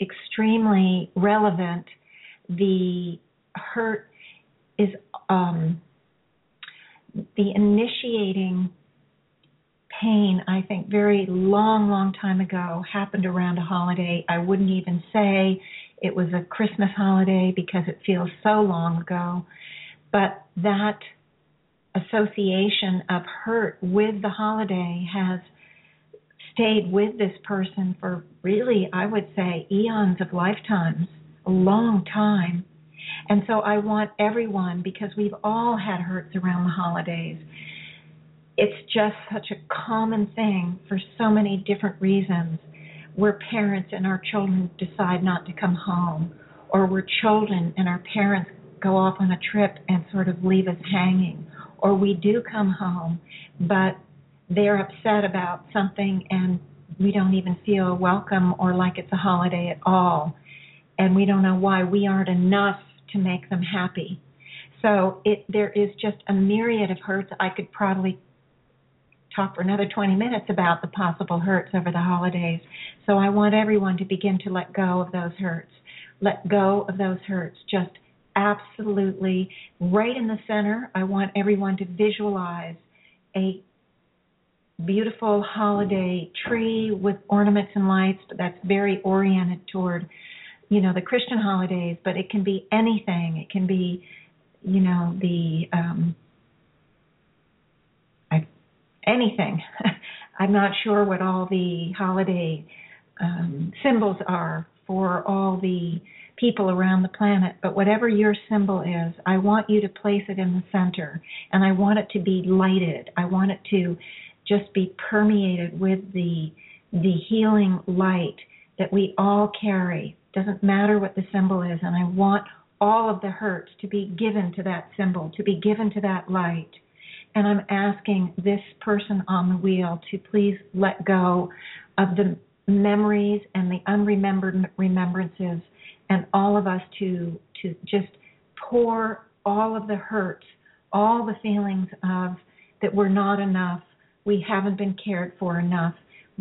A: extremely relevant. The hurt is um, the initiating pain, I think, very long, long time ago happened around a holiday. I wouldn't even say it was a Christmas holiday because it feels so long ago. But that association of hurt with the holiday has stayed with this person for really, I would say, eons of lifetimes, a long time. And so I want everyone, because we've all had hurts around the holidays, it's just such a common thing for so many different reasons where parents and our children decide not to come home, or we're children and our parents go off on a trip and sort of leave us hanging, or we do come home, but they're upset about something and we don't even feel welcome or like it's a holiday at all. And we don't know why we aren't enough to make them happy. So it there is just a myriad of hurts. I could probably talk for another 20 minutes about the possible hurts over the holidays. So I want everyone to begin to let go of those hurts. Let go of those hurts. Just absolutely right in the center. I want everyone to visualize a beautiful holiday tree with ornaments and lights, but that's very oriented toward, you know, the Christian holidays, but it can be anything. It can be, you know, the um I anything. <laughs> I'm not sure what all the holiday um symbols are for all the people around the planet, but whatever your symbol is, I want you to place it in the center and I want it to be lighted. I want it to just be permeated with the the healing light that we all carry. Doesn't matter what the symbol is and I want all of the hurts to be given to that symbol, to be given to that light. And I'm asking this person on the wheel to please let go of the memories and the unremembered remembrances and all of us to to just pour all of the hurts, all the feelings of that we're not enough, we haven't been cared for enough,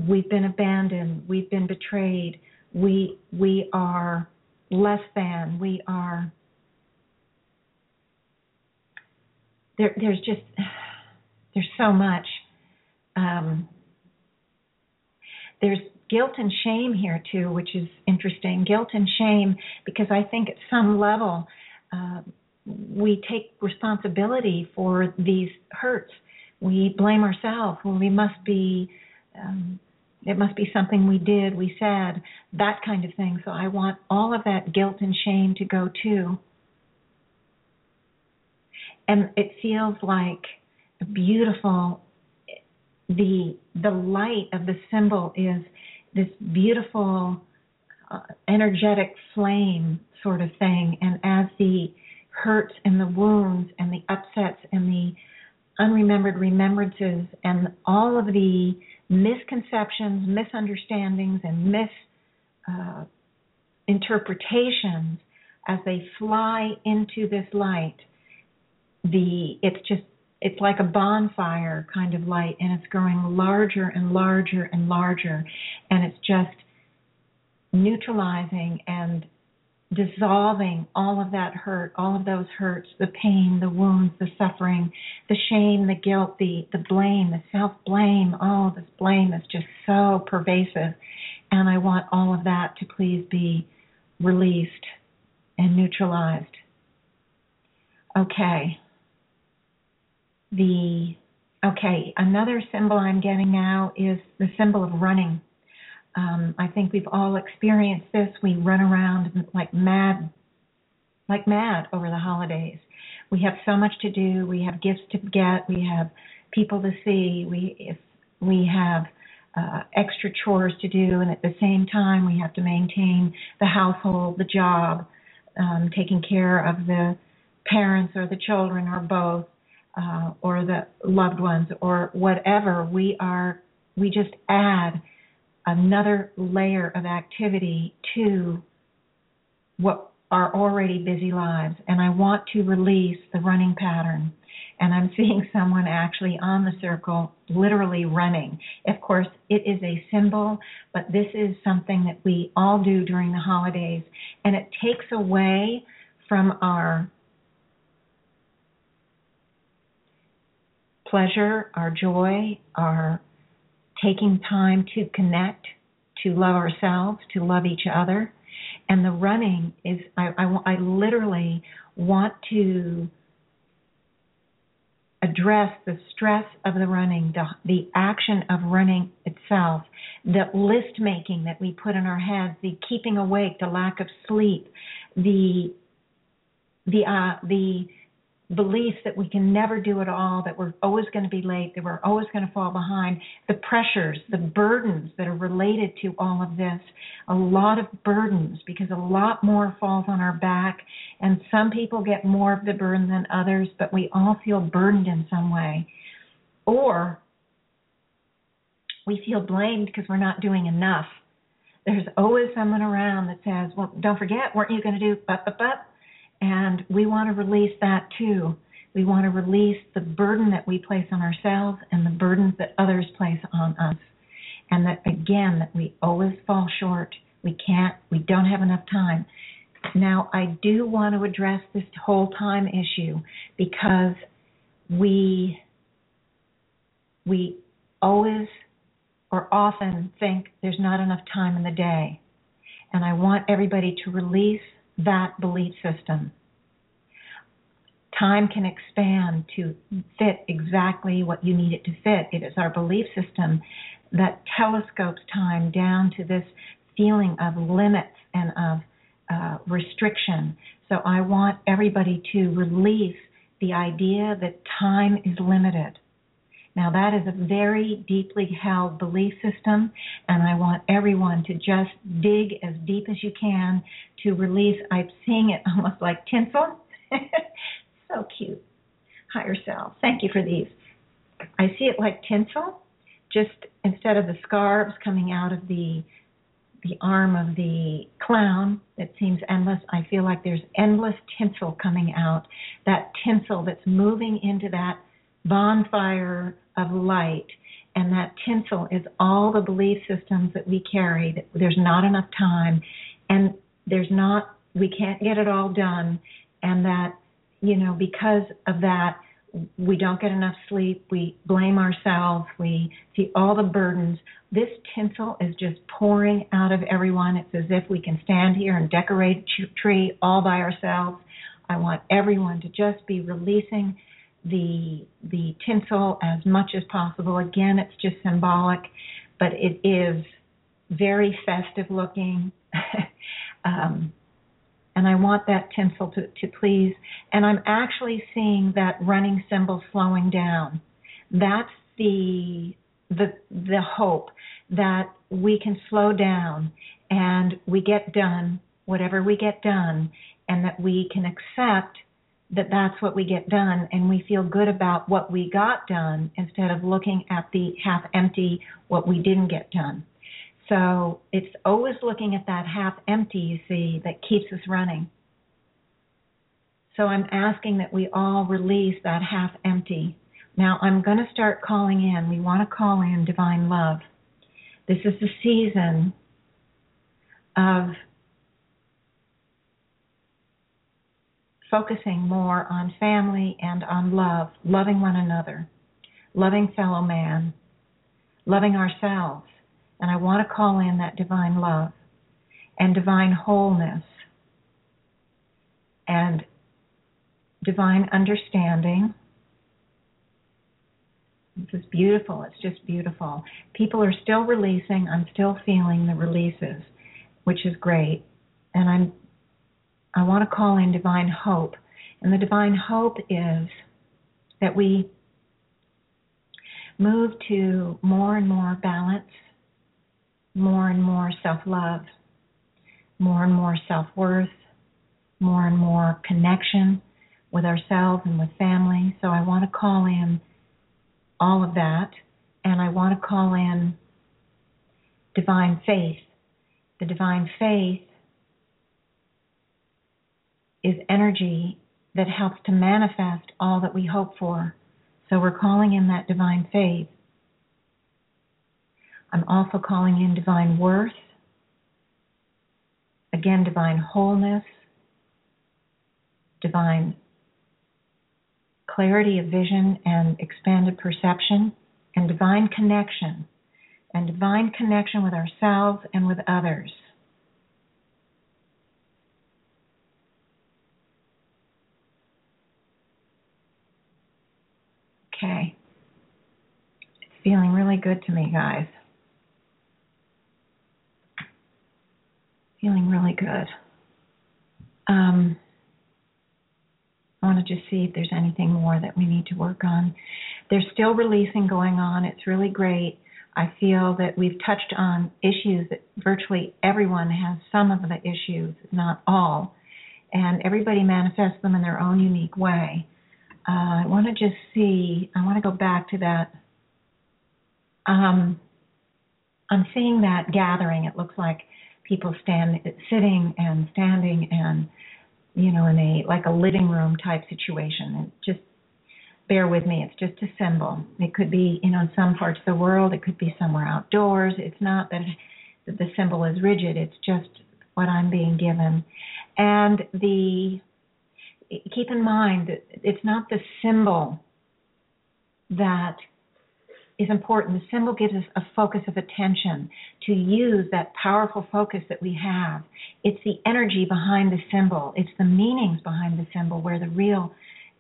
A: we've been abandoned, we've been betrayed, we we are less than, we are there there's just there's so much um, there's guilt and shame here too, which is interesting. Guilt and shame because I think at some level uh, we take responsibility for these hurts. We blame ourselves. Well, we must be. Um, it must be something we did, we said, that kind of thing. So I want all of that guilt and shame to go too. And it feels like a beautiful the the light of the symbol is this beautiful uh, energetic flame sort of thing and as the hurts and the wounds and the upsets and the unremembered remembrances and all of the misconceptions, misunderstandings, and misinterpretations uh, as they fly into this light. The it's just it's like a bonfire kind of light, and it's growing larger and larger and larger, and it's just neutralizing and dissolving all of that hurt, all of those hurts, the pain, the wounds, the suffering, the shame, the guilt, the the blame, the self blame. Oh, this blame is just so pervasive, and I want all of that to please be released and neutralized. Okay. The okay, another symbol I'm getting now is the symbol of running. Um, I think we've all experienced this. We run around like mad, like mad over the holidays. We have so much to do. We have gifts to get. We have people to see. We if we have uh, extra chores to do, and at the same time we have to maintain the household, the job, um, taking care of the parents or the children or both, uh, or the loved ones or whatever. We are we just add another layer of activity to what are already busy lives. And I want to release the running pattern. And I'm seeing <laughs> someone actually on the circle literally running. Of course, it is a symbol, but this is something that we all do during the holidays. And it takes away from our pleasure, our joy, our taking time to connect, to love ourselves, to love each other. And the running is, I, I, I literally want to address the stress of the running, the, the action of running itself, the list making that we put in our heads, the keeping awake, the lack of sleep, the the uh, the belief that we can never do it all, that we're always going to be late, that we're always going to fall behind, the pressures, the burdens that are related to all of this, a lot of burdens because a lot more falls on our back, and some people get more of the burden than others, but we all feel burdened in some way. Or we feel blamed because we're not doing enough. There's always someone around that says, Well, don't forget, weren't you going to do but, but, but? And we want to release that too. We want to release the burden that we place on ourselves and the burdens that others place on us. And that again, that we always fall short. We can't, we don't have enough time. Now, I do want to address this whole time issue because we we always or often think there's not enough time in the day. And I want everybody to release that belief system. Time can expand to fit exactly what you need it to fit. It is our belief system that telescopes time down to this feeling of limits and of uh, restriction. So I want everybody to release the idea that time is limited. Now, that is a very deeply held belief system, and I want everyone to just dig as deep as you can to release. I'm seeing it almost like tinsel. <laughs> so cute. Higher self. Thank you for these. I see it like tinsel, just instead of the scarves coming out of the the arm of the clown that seems endless. I feel like there's endless tinsel coming out. That tinsel that's moving into that bonfire of light. And that tinsel is all the belief systems that we carry, there's not enough time, and there's not, we can't get it all done, and that, you know, because of that, we don't get enough sleep, we blame ourselves, we see all the burdens. This tinsel is just pouring out of everyone. It's as if we can stand here and decorate a tree all by ourselves. I want everyone to just be releasing the the tinsel as much as possible. Again, it's just symbolic, but it is very festive looking. <laughs> um, and I want that tinsel to, to please. And I'm actually seeing that running symbol slowing down. That's the the the hope that we can slow down and we get done whatever we get done, and that we can accept that that's what we get done and we feel good about what we got done instead of looking at the half empty what we didn't get done. So it's always looking at that half empty, you see, that keeps us running. So I'm asking that we all release that half empty. Now I'm going to start calling in. We want to call in divine love. This is the season of focusing more on family and on love, loving one another, loving fellow man, loving ourselves. And I want to call in that divine love and divine wholeness and divine understanding. This is beautiful. It's just beautiful. People are still releasing. I'm still feeling the releases, which is great. And I'm I want to call in divine hope. And the divine hope is that we move to more and more balance, more and more self love, more and more self worth, more and more connection with ourselves and with family. So I want to call in all of that. And I want to call in divine faith. The divine faith is energy that helps to manifest all that we hope for. So we're calling in that divine faith. I'm also calling in divine worth, again, divine wholeness, divine clarity of vision and expanded perception, and divine connection, and divine connection with ourselves and with others. Okay. It's feeling really good to me, guys. Feeling really good. Um, I want to just see if there's anything more that we need to work on. There's still releasing going on. It's really great. I feel that we've touched on issues that virtually everyone has some of the issues, not all, and everybody manifests them in their own unique way uh, I want to just see, I want to go back to that. Um, I'm seeing that gathering. It looks like people stand sitting and standing and you know in a like a living room type situation and just bear with me it's just a symbol it could be you know in some parts of the world it could be somewhere outdoors it's not that, that the symbol is rigid it's just what i'm being given and the keep in mind that it's not the symbol that is important. The symbol gives us a focus of attention to use that powerful focus that we have. It's the energy behind the symbol, it's the meanings behind the symbol where the real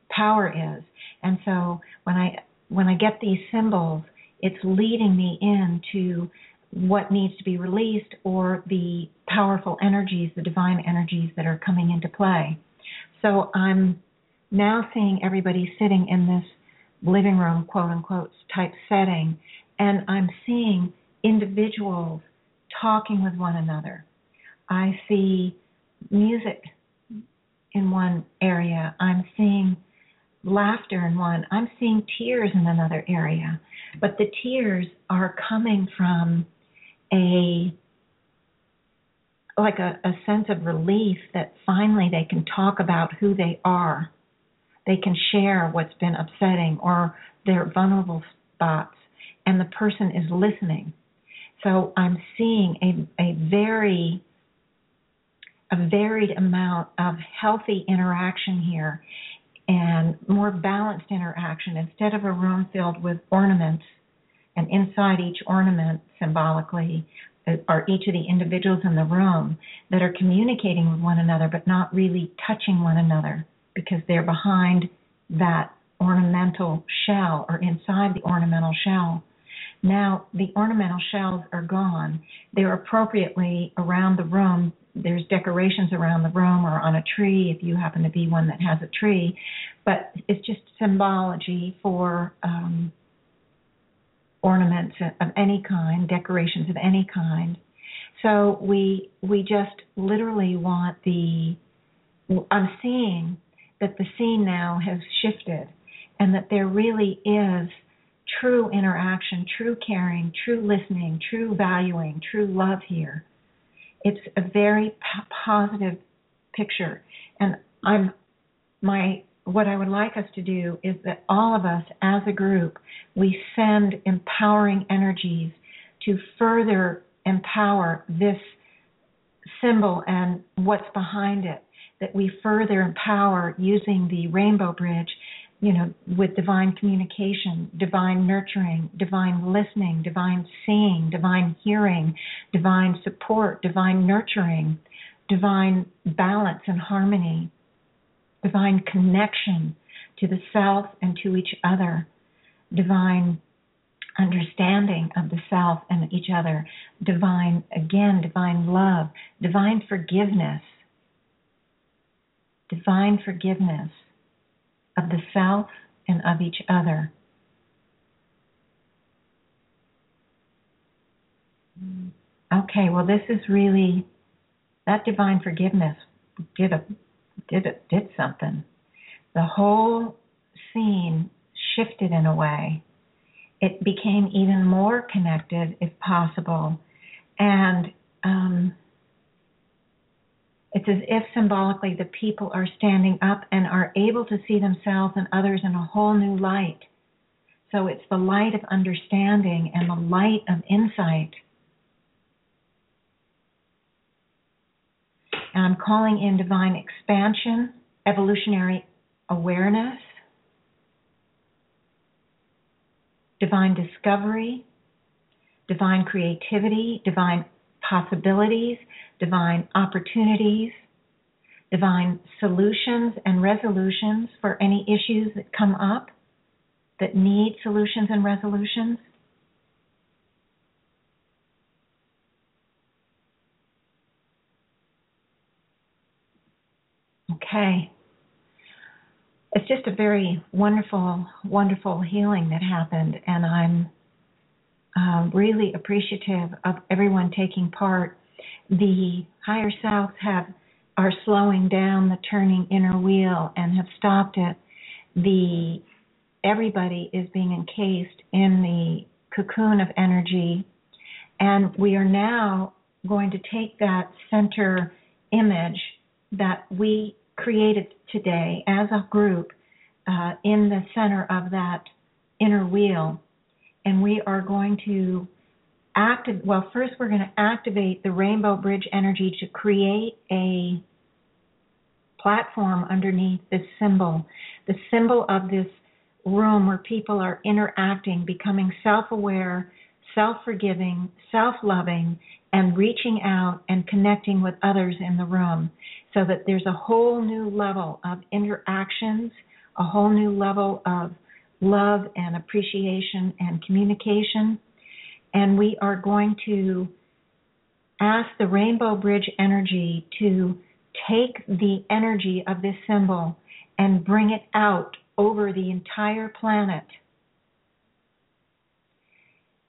A: power is. And so when I when I get these symbols, it's leading me into what needs to be released or the powerful energies, the divine energies that are coming into play. So I'm now seeing everybody sitting in this living room, quote unquote, type setting, and I'm seeing individuals talking with one another. I see music in one area. I'm seeing laughter in one. I'm seeing tears in another area. But the tears are coming from a like a, a sense of relief that finally they can talk about who they are. They can share what's been upsetting or their vulnerable spots, and the person is listening. So I'm seeing a, a very a varied amount of healthy interaction here and more balanced interaction instead of a room filled with ornaments and inside each ornament symbolically are each of the individuals in the room that are communicating with one another but not really touching one another because they're behind that ornamental shell or inside the ornamental shell. Now, the ornamental shells are gone. They're appropriately around the room. There's decorations around the room or on a tree if you happen to be one that has a tree, but it's just symbology for um, ornaments of any kind, decorations of any kind. So we we just literally want the I'm seeing that the scene now has shifted and that there really is true interaction, true caring, true listening, true valuing, true love here. It's a very p- positive picture and I'm my what I would like us to do is that all of us as a group, we send empowering energies to further empower this symbol and what's behind it, that we further empower using the rainbow bridge, you know, with divine communication, divine nurturing, divine listening, divine seeing, divine hearing, divine support, divine nurturing, divine balance and harmony divine connection to the self and to each other, divine understanding of the self and each other, divine, again, divine love, divine forgiveness, divine forgiveness of the self and of each other. Okay, well, this is really that divine forgiveness did a did it did something. The whole scene shifted in a way. It became even more connected, if possible, and um, it's as if symbolically the people are standing up and are able to see themselves and others in a whole new light. So it's the light of understanding and the light of insight And I'm calling in divine expansion, evolutionary awareness, divine discovery, divine creativity, divine possibilities, divine opportunities, divine solutions and resolutions for any issues that come up that need solutions and resolutions. Okay. It's just a very wonderful, wonderful healing that happened, and I'm uh, really appreciative of everyone taking part. The higher selves have are slowing down the turning inner wheel and have stopped it. The everybody is being encased in the cocoon of energy, and we are now going to take that center image that we created today as a group uh, in the center of that inner wheel. And we are going to active well first we're going to activate the rainbow bridge energy to create a platform underneath this symbol the symbol of this room where people are interacting becoming self-aware self-forgiving self-loving and reaching out and connecting with others in the room so that there's a whole new level of interactions, a whole new level of love and appreciation and communication. And we are going to ask the Rainbow Bridge energy to take the energy of this symbol and bring it out over the entire planet.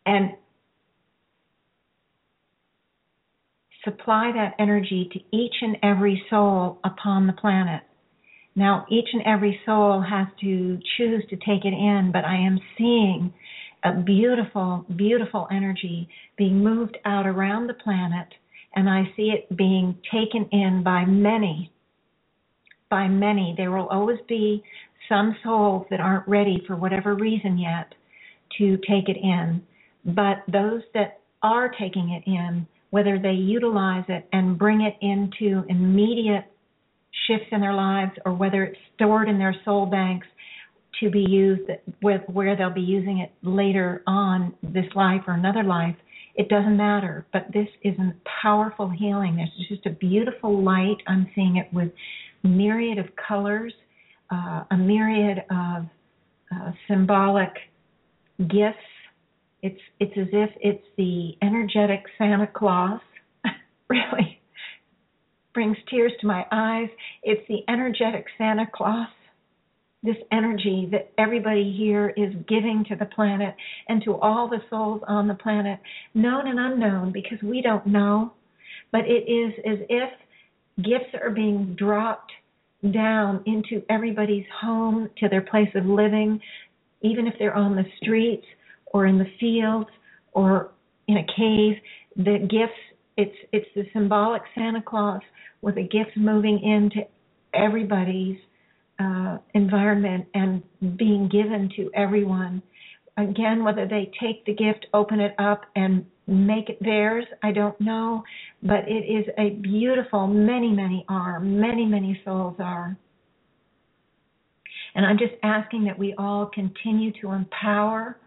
A: And supply that energy to each and every soul upon the planet. Now, each and every soul has to choose to take it in, but I am seeing a beautiful, beautiful energy being moved out around the planet, and I see it being taken in by many. By many. There will always be some souls that aren't ready for whatever reason yet to take it in, but those that are taking it in whether they utilize it and bring it into immediate shifts in their lives or whether it's stored in their soul banks to be used with where they'll be using it later on this life or another life it doesn't matter. But this is a powerful healing. There's just a beautiful light. I'm seeing it with myriad of colors uh, a myriad of uh, symbolic gifts it's it's as if it's the energetic santa claus <laughs> really brings tears to my eyes it's the energetic santa claus this energy that everybody here is giving to the planet and to all the souls on the planet, known and unknown, because we don't know. But it is as if gifts are being dropped down into everybody's home, to their place of living, even if they're on the streets or in the fields or in a cave. The gifts, it's it's the symbolic Santa Claus with the gifts moving into everybody's uh, environment and being given to everyone. Again, whether they take the gift, open it up, and make it theirs, I don't know. But it is a beautiful, many, many are, many, many souls are. And I'm just asking that we all continue to empower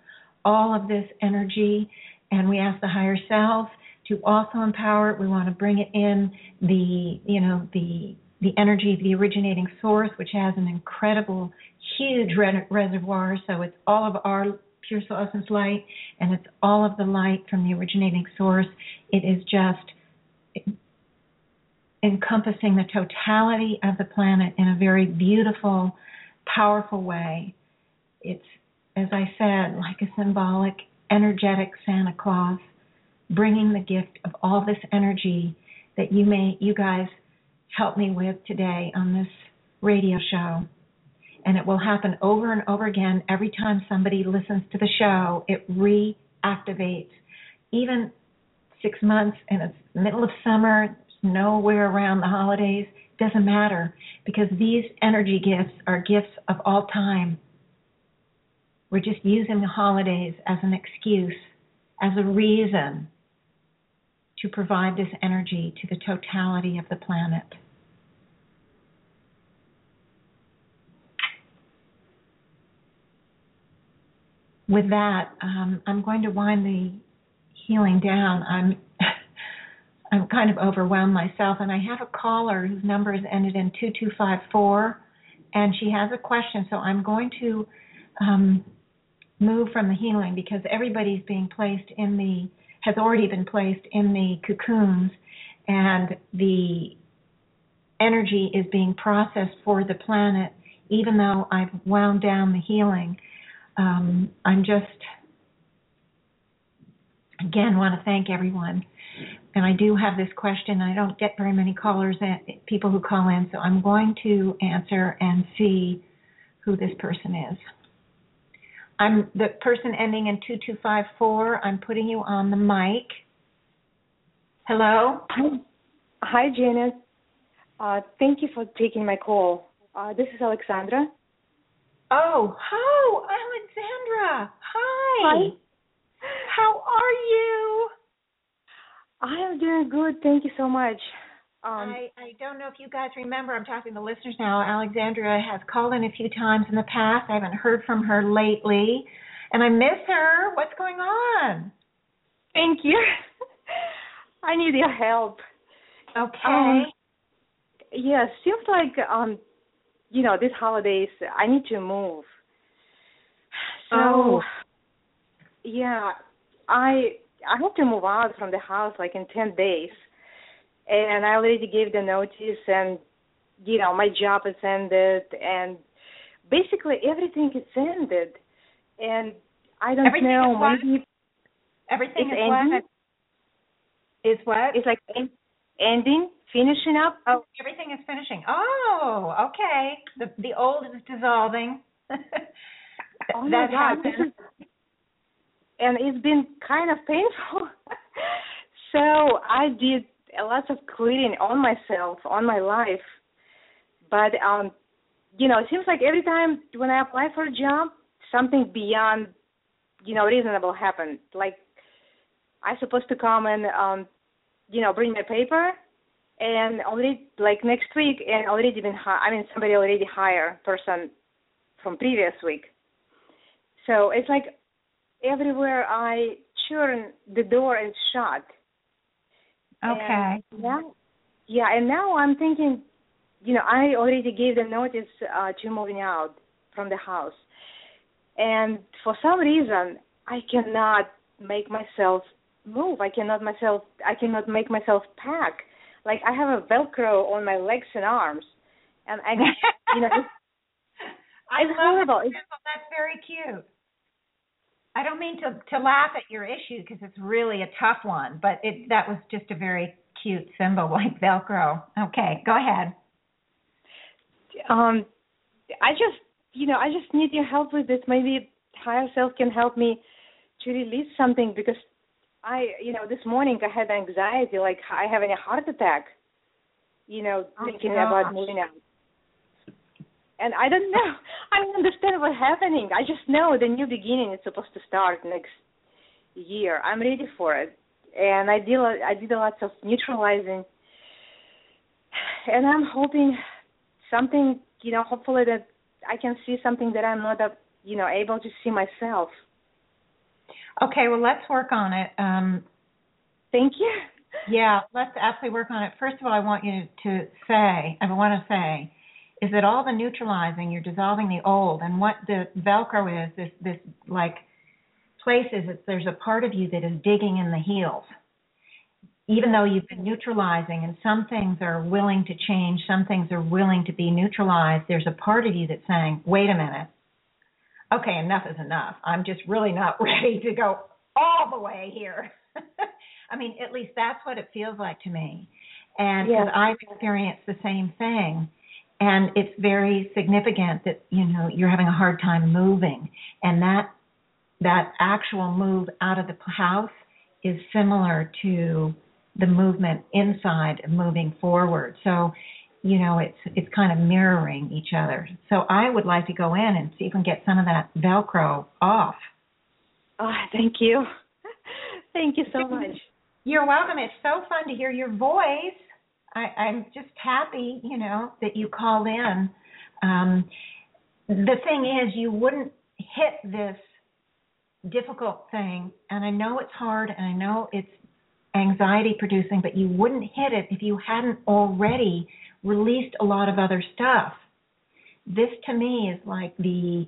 A: all of this energy, and we ask the higher self to also empower it. We want to bring it in the, you know, the the energy of the originating source, which has an incredible, huge re- reservoir. So it's all of our pure soul essence light, and it's all of the light from the originating source. It is just encompassing the totality of the planet in a very beautiful, powerful way. It's, as I said, like a symbolic, energetic Santa Claus, bringing the gift of all this energy that you may, you guys help me with today on this radio show. And it will happen over and over again every time somebody listens to the show. It reactivates. Even six months and it's middle of summer, nowhere around the holidays, doesn't matter because these energy gifts are gifts of all time. We're just using the holidays as an excuse, as a reason to provide this energy to the totality of the planet. with that, um, I'm going to wind the healing down. I'm <laughs> I'm kind of overwhelmed myself, and I have a caller whose number is ended in two two five four, and she has a question. So I'm going to um, move from the healing because everybody's being placed in the has already been placed in the cocoons, and the energy is being processed for the planet. Even though I've wound down the healing um, I'm just again want to thank everyone. And I do have this question. I don't get very many callers, and people who call in, so I'm going to answer and see who this person is. I'm the person ending in 2254. I'm putting you on the mic. Hello?
B: Hi, Hi Janet. Uh, thank you for taking my call. Uh, this is Alexandra.
A: Oh, oh, Alexandra. Hi.
B: Hi.
A: How are you?
B: I am doing good. Thank you so much.
A: Um, I, I don't know if you guys remember, I'm talking to listeners now. Alexandra has called in a few times in the past. I haven't heard from her lately, and I miss her. What's going on?
B: Thank you. <laughs> I need your help.
A: Okay. Um,
B: yeah, seems like um you know, these holidays I need to move. So
A: oh.
B: yeah, I I have to move out from the house like in ten days. And I already gave the notice and you know, my job is ended and basically everything is ended. And I don't
A: everything
B: know
A: maybe everything is
B: ending.
A: what? Is what?
B: It's like ending finishing up.
A: Oh, everything is finishing. Oh, okay. The the old is dissolving. <laughs>
B: oh my that God, this is, and it's been kind of painful. <laughs> so I did a lot of cleaning on myself, on my life, but um, you know, it seems like every time when I apply for a job, something beyond, you know, reasonable happened. Like I'm supposed to come and um, you know, bring my paper and already like next week, and already been hi- I mean somebody already hired person from previous week. So it's like everywhere I turn, the door is shut.
A: Okay.
B: And now, yeah, and now I'm thinking, you know, I already gave the notice uh, to moving out from the house, and for some reason I cannot make myself move. I cannot myself. I cannot make myself pack. Like I have a Velcro on my legs and arms, and I, <laughs> you know, it's,
A: I
B: it's
A: love
B: horrible.
A: symbol. That's very cute. I don't mean to to laugh at your issue because it's really a tough one, but it that was just a very cute symbol like Velcro. Okay, go ahead.
B: um, I just, you know, I just need your help with this. Maybe higher self can help me to release something because I, you know, this morning I had anxiety, like I having a heart attack. You know,
A: Oh,
B: thinking
A: gosh.
B: about moving out. And I don't know. <laughs> I don't understand what's happening. I just know the new beginning is supposed to start next year. I'm ready for it, and I did I did a lot of neutralizing, and I'm hoping something. You know, hopefully that I can see something that I'm not, you know, able to see myself.
A: Okay, well let's work on it. Um,
B: Thank you.
A: yeah, let's absolutely work on it. First of all, I want you to say, I want to say, is that all the neutralizing, you're dissolving the old, and what the Velcro is, this this like places that there's a part of you that is digging in the heels. Even though you've been neutralizing and some things are willing to change, some things are willing to be neutralized, there's a part of you that's saying, wait a minute, okay, enough is enough. I'm just really not <laughs> ready to go all the way here. <laughs> I mean, at least that's what it feels like to me. And because
B: Yes.
A: I've experienced the same thing. And it's very significant that, you know, you're having a hard time moving. And that that actual move out of the house is similar to the movement inside of moving forward. So, you know, it's it's kind of mirroring each other. So I would like to go in and see if we can get some of that Velcro off.
B: Oh, thank you. <laughs> Thank you so <laughs> much.
A: You're welcome. It's so fun to hear your voice. I, I'm just happy, you know, that you called in. Um, the thing is, you wouldn't hit this difficult thing, and I know it's hard, and I know it's anxiety producing, but you wouldn't hit it if you hadn't already released a lot of other stuff. This to me is like the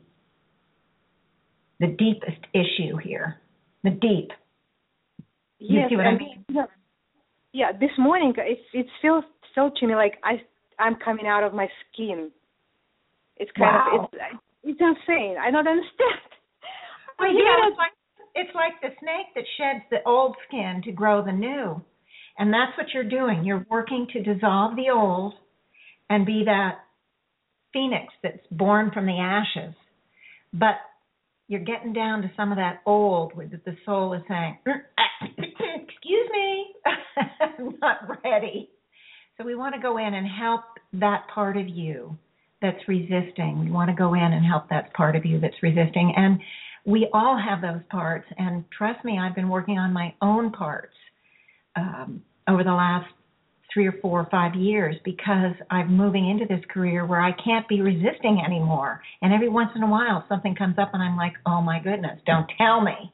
A: the deepest issue here. The deep. You
B: yes,
A: see what I mean?
B: Yeah. This morning, it it feels so to me like I I'm coming out of my skin. It's kind
A: Wow.
B: of it's it's insane. I don't understand. <laughs>
A: Well,
B: You
A: yeah,
B: know,
A: it's like it's like the snake that sheds the old skin to grow the new. And that's what you're doing. You're working to dissolve the old and be that phoenix that's born from the ashes. But you're getting down to some of that old where the soul is saying, I'm <laughs> not ready." So we want to go in and help that part of you that's resisting. We want to go in and help that part of you that's resisting. And we all have those parts. And trust me, I've been working on my own parts um, over the last three or four or five years because I'm moving into this career where I can't be resisting anymore. And every once in a while, something comes up and I'm like, oh my goodness, don't tell me.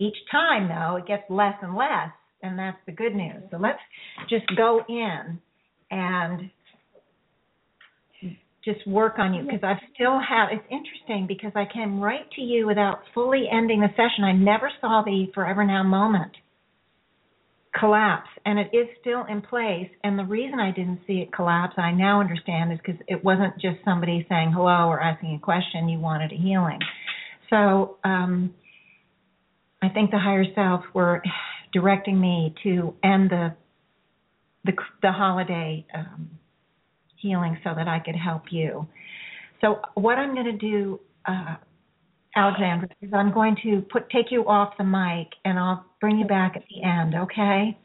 A: Each time, though, it gets less and less. And that's the good news. So let's just go in and just work on you because I still have. It's interesting because I came right to you without fully ending the session. I never saw the Forever Now moment collapse, and it is still in place. And the reason I didn't see it collapse, I now understand, is because it wasn't just somebody saying hello or asking a question. You wanted a healing. So um, I think the higher self were directing me to end the the, the holiday. Um, healing so that I could help you. So what I'm going to do, uh, Alexandra, is I'm going to put take you off the mic and I'll bring you back at the end. Okay?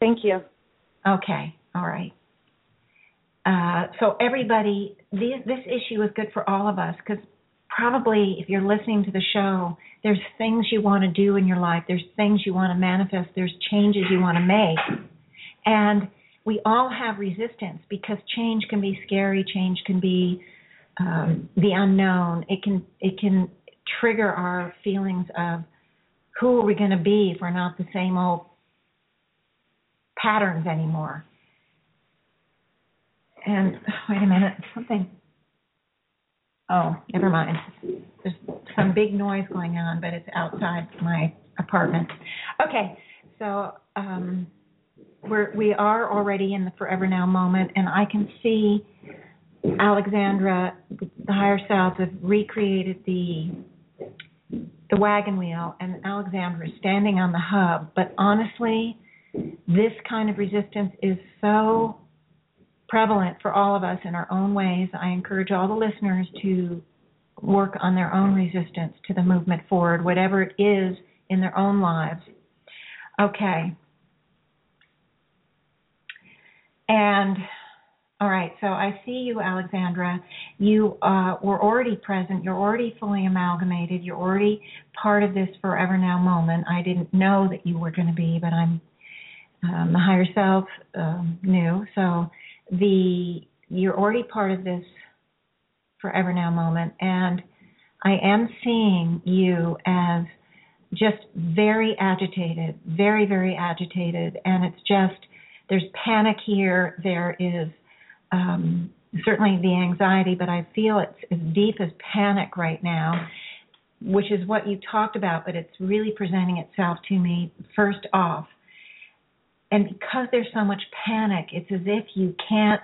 B: Thank you.
A: Okay. All right. Uh, so everybody, these, this issue is good for all of us because probably if you're listening to the show, there's things you want to do in your life, there's things you want to manifest, there's changes you want to make, and we all have resistance because change can be scary. Change can be um, the unknown. It can it can trigger our feelings of who are we going to be if we're not the same old patterns anymore. And wait a minute, something. Oh, never mind. There's some big noise going on, but it's outside my apartment. Okay, so um, we're we are already in the forever now moment, and I can see Alexandra, the higher selves have recreated the the wagon wheel, and Alexandra is standing on the hub. But honestly, this kind of resistance is so prevalent for all of us in our own ways. I encourage all the listeners to work on their own resistance to the movement forward, whatever it is in their own lives. Okay. And all right, so I see you, Alexandra. You uh, were already present. You're already fully amalgamated. You're already part of this forever now moment. I didn't know that you were going to be, but I'm um, the higher self um, knew. So the you're already part of this forever now moment and i am seeing you as just very agitated very very agitated and it's just there's panic here there is um, certainly the anxiety but i feel it's as deep as panic right now which is what you talked about but it's really presenting itself to me first off and because there's so much panic, it's as if you can't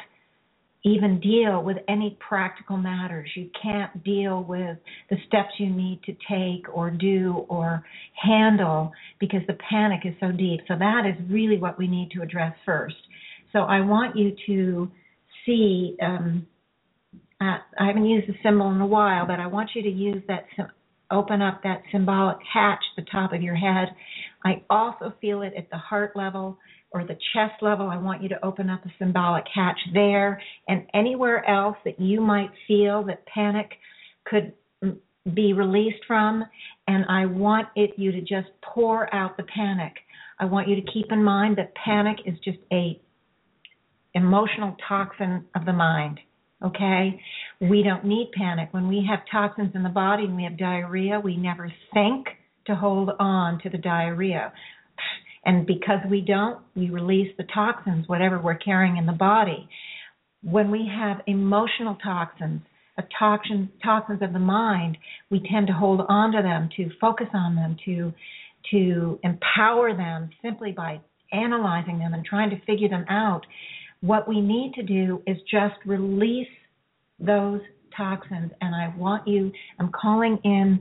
A: even deal with any practical matters. You can't deal with the steps you need to take or do or handle because the panic is so deep. So that is really what we need to address first. So I want you to see. Um, uh, I haven't used the symbol in a while, but I want you to use that. Open up that symbolic hatch at the top of your head. I also feel it at the heart level or the chest level, I want you to open up a symbolic hatch there and anywhere else that you might feel that panic could be released from. And I want it you to just pour out the panic. I want you to keep in mind that panic is just a emotional toxin of the mind. Okay? We don't need panic. When we have toxins in the body and we have diarrhea, we never think to hold on to the diarrhea. And because we don't, we release the toxins, whatever we're carrying in the body. When we have emotional toxins, toxin, toxins of the mind, we tend to hold on to them, to focus on them, to to empower them simply by analyzing them and trying to figure them out. What we need to do is just release those toxins. And I want you, I'm calling in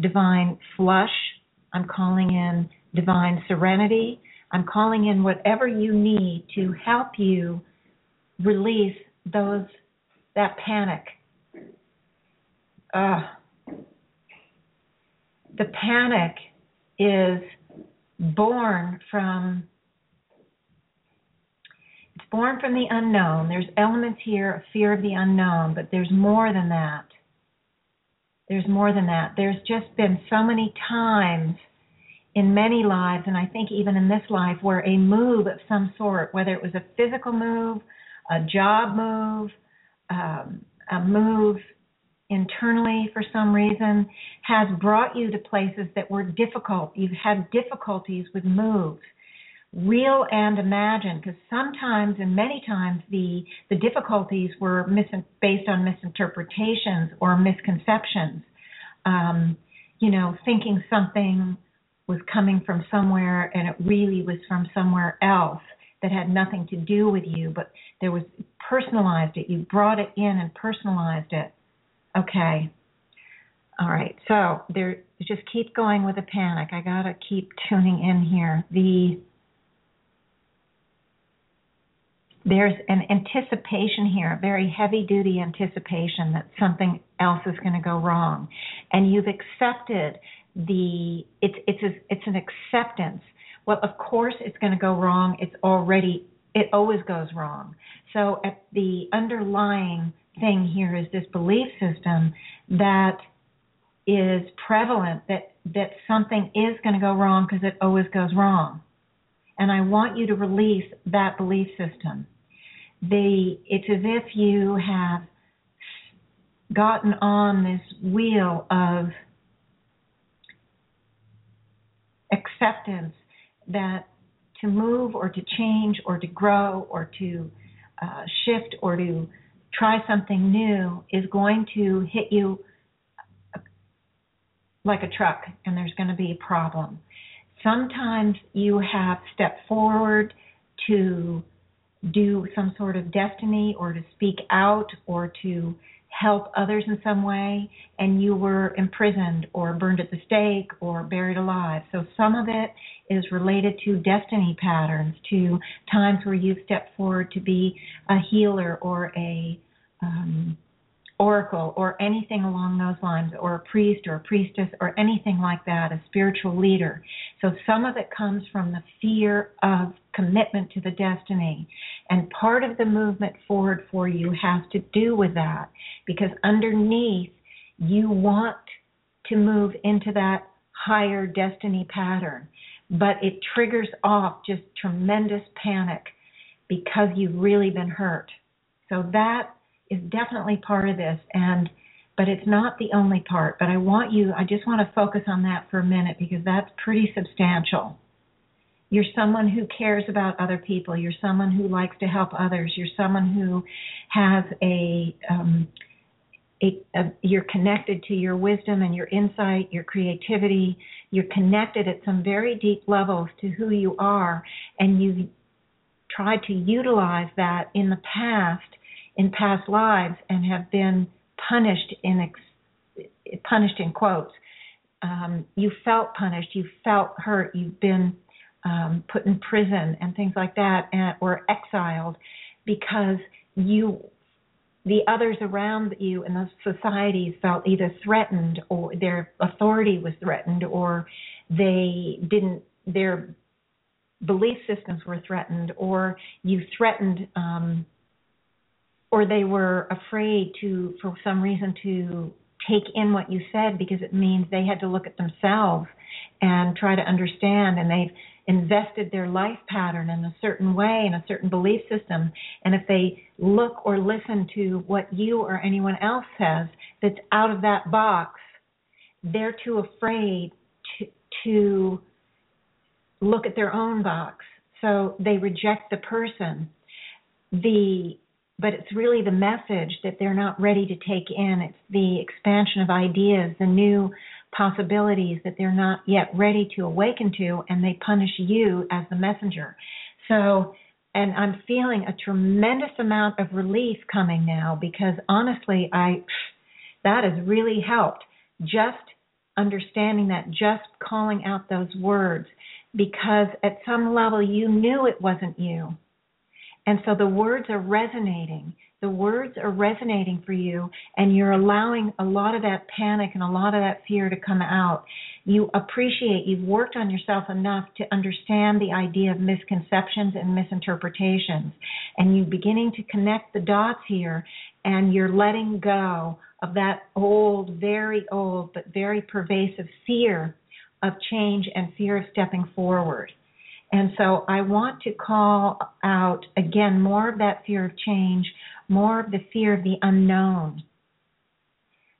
A: divine flush, I'm calling in divine serenity. I'm calling in whatever you need to help you release those that panic. Uh, the panic is born from it's born from the unknown. There's elements here of fear of the unknown, but there's more than that. There's more than that. There's just been so many times in many lives, and I think even in this life, where a move of some sort, whether it was a physical move, a job move, um, a move internally for some reason, has brought you to places that were difficult. You've had difficulties with moves, real and imagined, because sometimes and many times the the difficulties were mis- based on misinterpretations or misconceptions. Um, you know, thinking something was coming from somewhere and it really was from somewhere else that had nothing to do with you, but there was personalized it. You brought it in and personalized it. Okay. All right. So there just keep going with the panic. I got to keep tuning in here. The there's an anticipation here, a very heavy duty anticipation that something else is going to go wrong. And you've accepted the it's it's a, it's an acceptance. Well, of course it's going to go wrong. It's already it always goes wrong. So at the underlying thing here is this belief system that is prevalent that that something is going to go wrong because it always goes wrong. and I want you to release that belief system. The it's as if you have gotten on this wheel of acceptance that to move or to change or to grow or to uh, shift or to try something new is going to hit you like a truck and there's going to be a problem. Sometimes you have stepped forward to do some sort of destiny or to speak out or to help others in some way and you were imprisoned or burned at the stake or buried alive. So some of it is related to destiny patterns, to times where you've stepped forward to be a healer or a um, oracle or anything along those lines, or a priest or a priestess or anything like that, a spiritual leader. So some of it comes from the fear of commitment to the destiny. And part of the movement forward for you has to do with that because underneath you want to move into that higher destiny pattern, but it triggers off just tremendous panic because you've really been hurt. So that is definitely part of this and but it's not the only part. But i want you i just want to focus on that for a minute because that's pretty substantial. You're someone who cares about other people. You're someone who likes to help others. You're someone who has a um a, a, you're connected to your wisdom and your insight, your creativity. You're connected at some very deep levels to who you are, and you've tried to utilize that in the past in past lives and have been punished in ex- punished in quotes. Um, you felt punished, you felt hurt, you've been um, put in prison and things like that, and, or exiled because you, the others around you in those societies felt either threatened or their authority was threatened or they didn't their belief systems were threatened or you threatened um, or they were afraid to, for some reason, to take in what you said because it means they had to look at themselves and try to understand, and they've invested their life pattern in a certain way, in a certain belief system. And if they look or listen to what you or anyone else says that's out of that box, they're too afraid to, to look at their own box. So they reject the person. The but it's really the message that they're not ready to take in. It's the expansion of ideas, the new possibilities that they're not yet ready to awaken to, and they punish you as the messenger. So, and I'm feeling a tremendous amount of relief coming now because honestly, I that has really helped. Just understanding that, just calling out those words, because at some level you knew it wasn't you and so the words are resonating. The words are resonating for you, and you're allowing a lot of that panic and a lot of that fear to come out. You appreciate, you've worked on yourself enough to understand the idea of misconceptions and misinterpretations. And you're beginning to connect the dots here, and you're letting go of that old, very old, but very pervasive fear of change and fear of stepping forward. And so I want to call out again more of that fear of change, more of the fear of the unknown.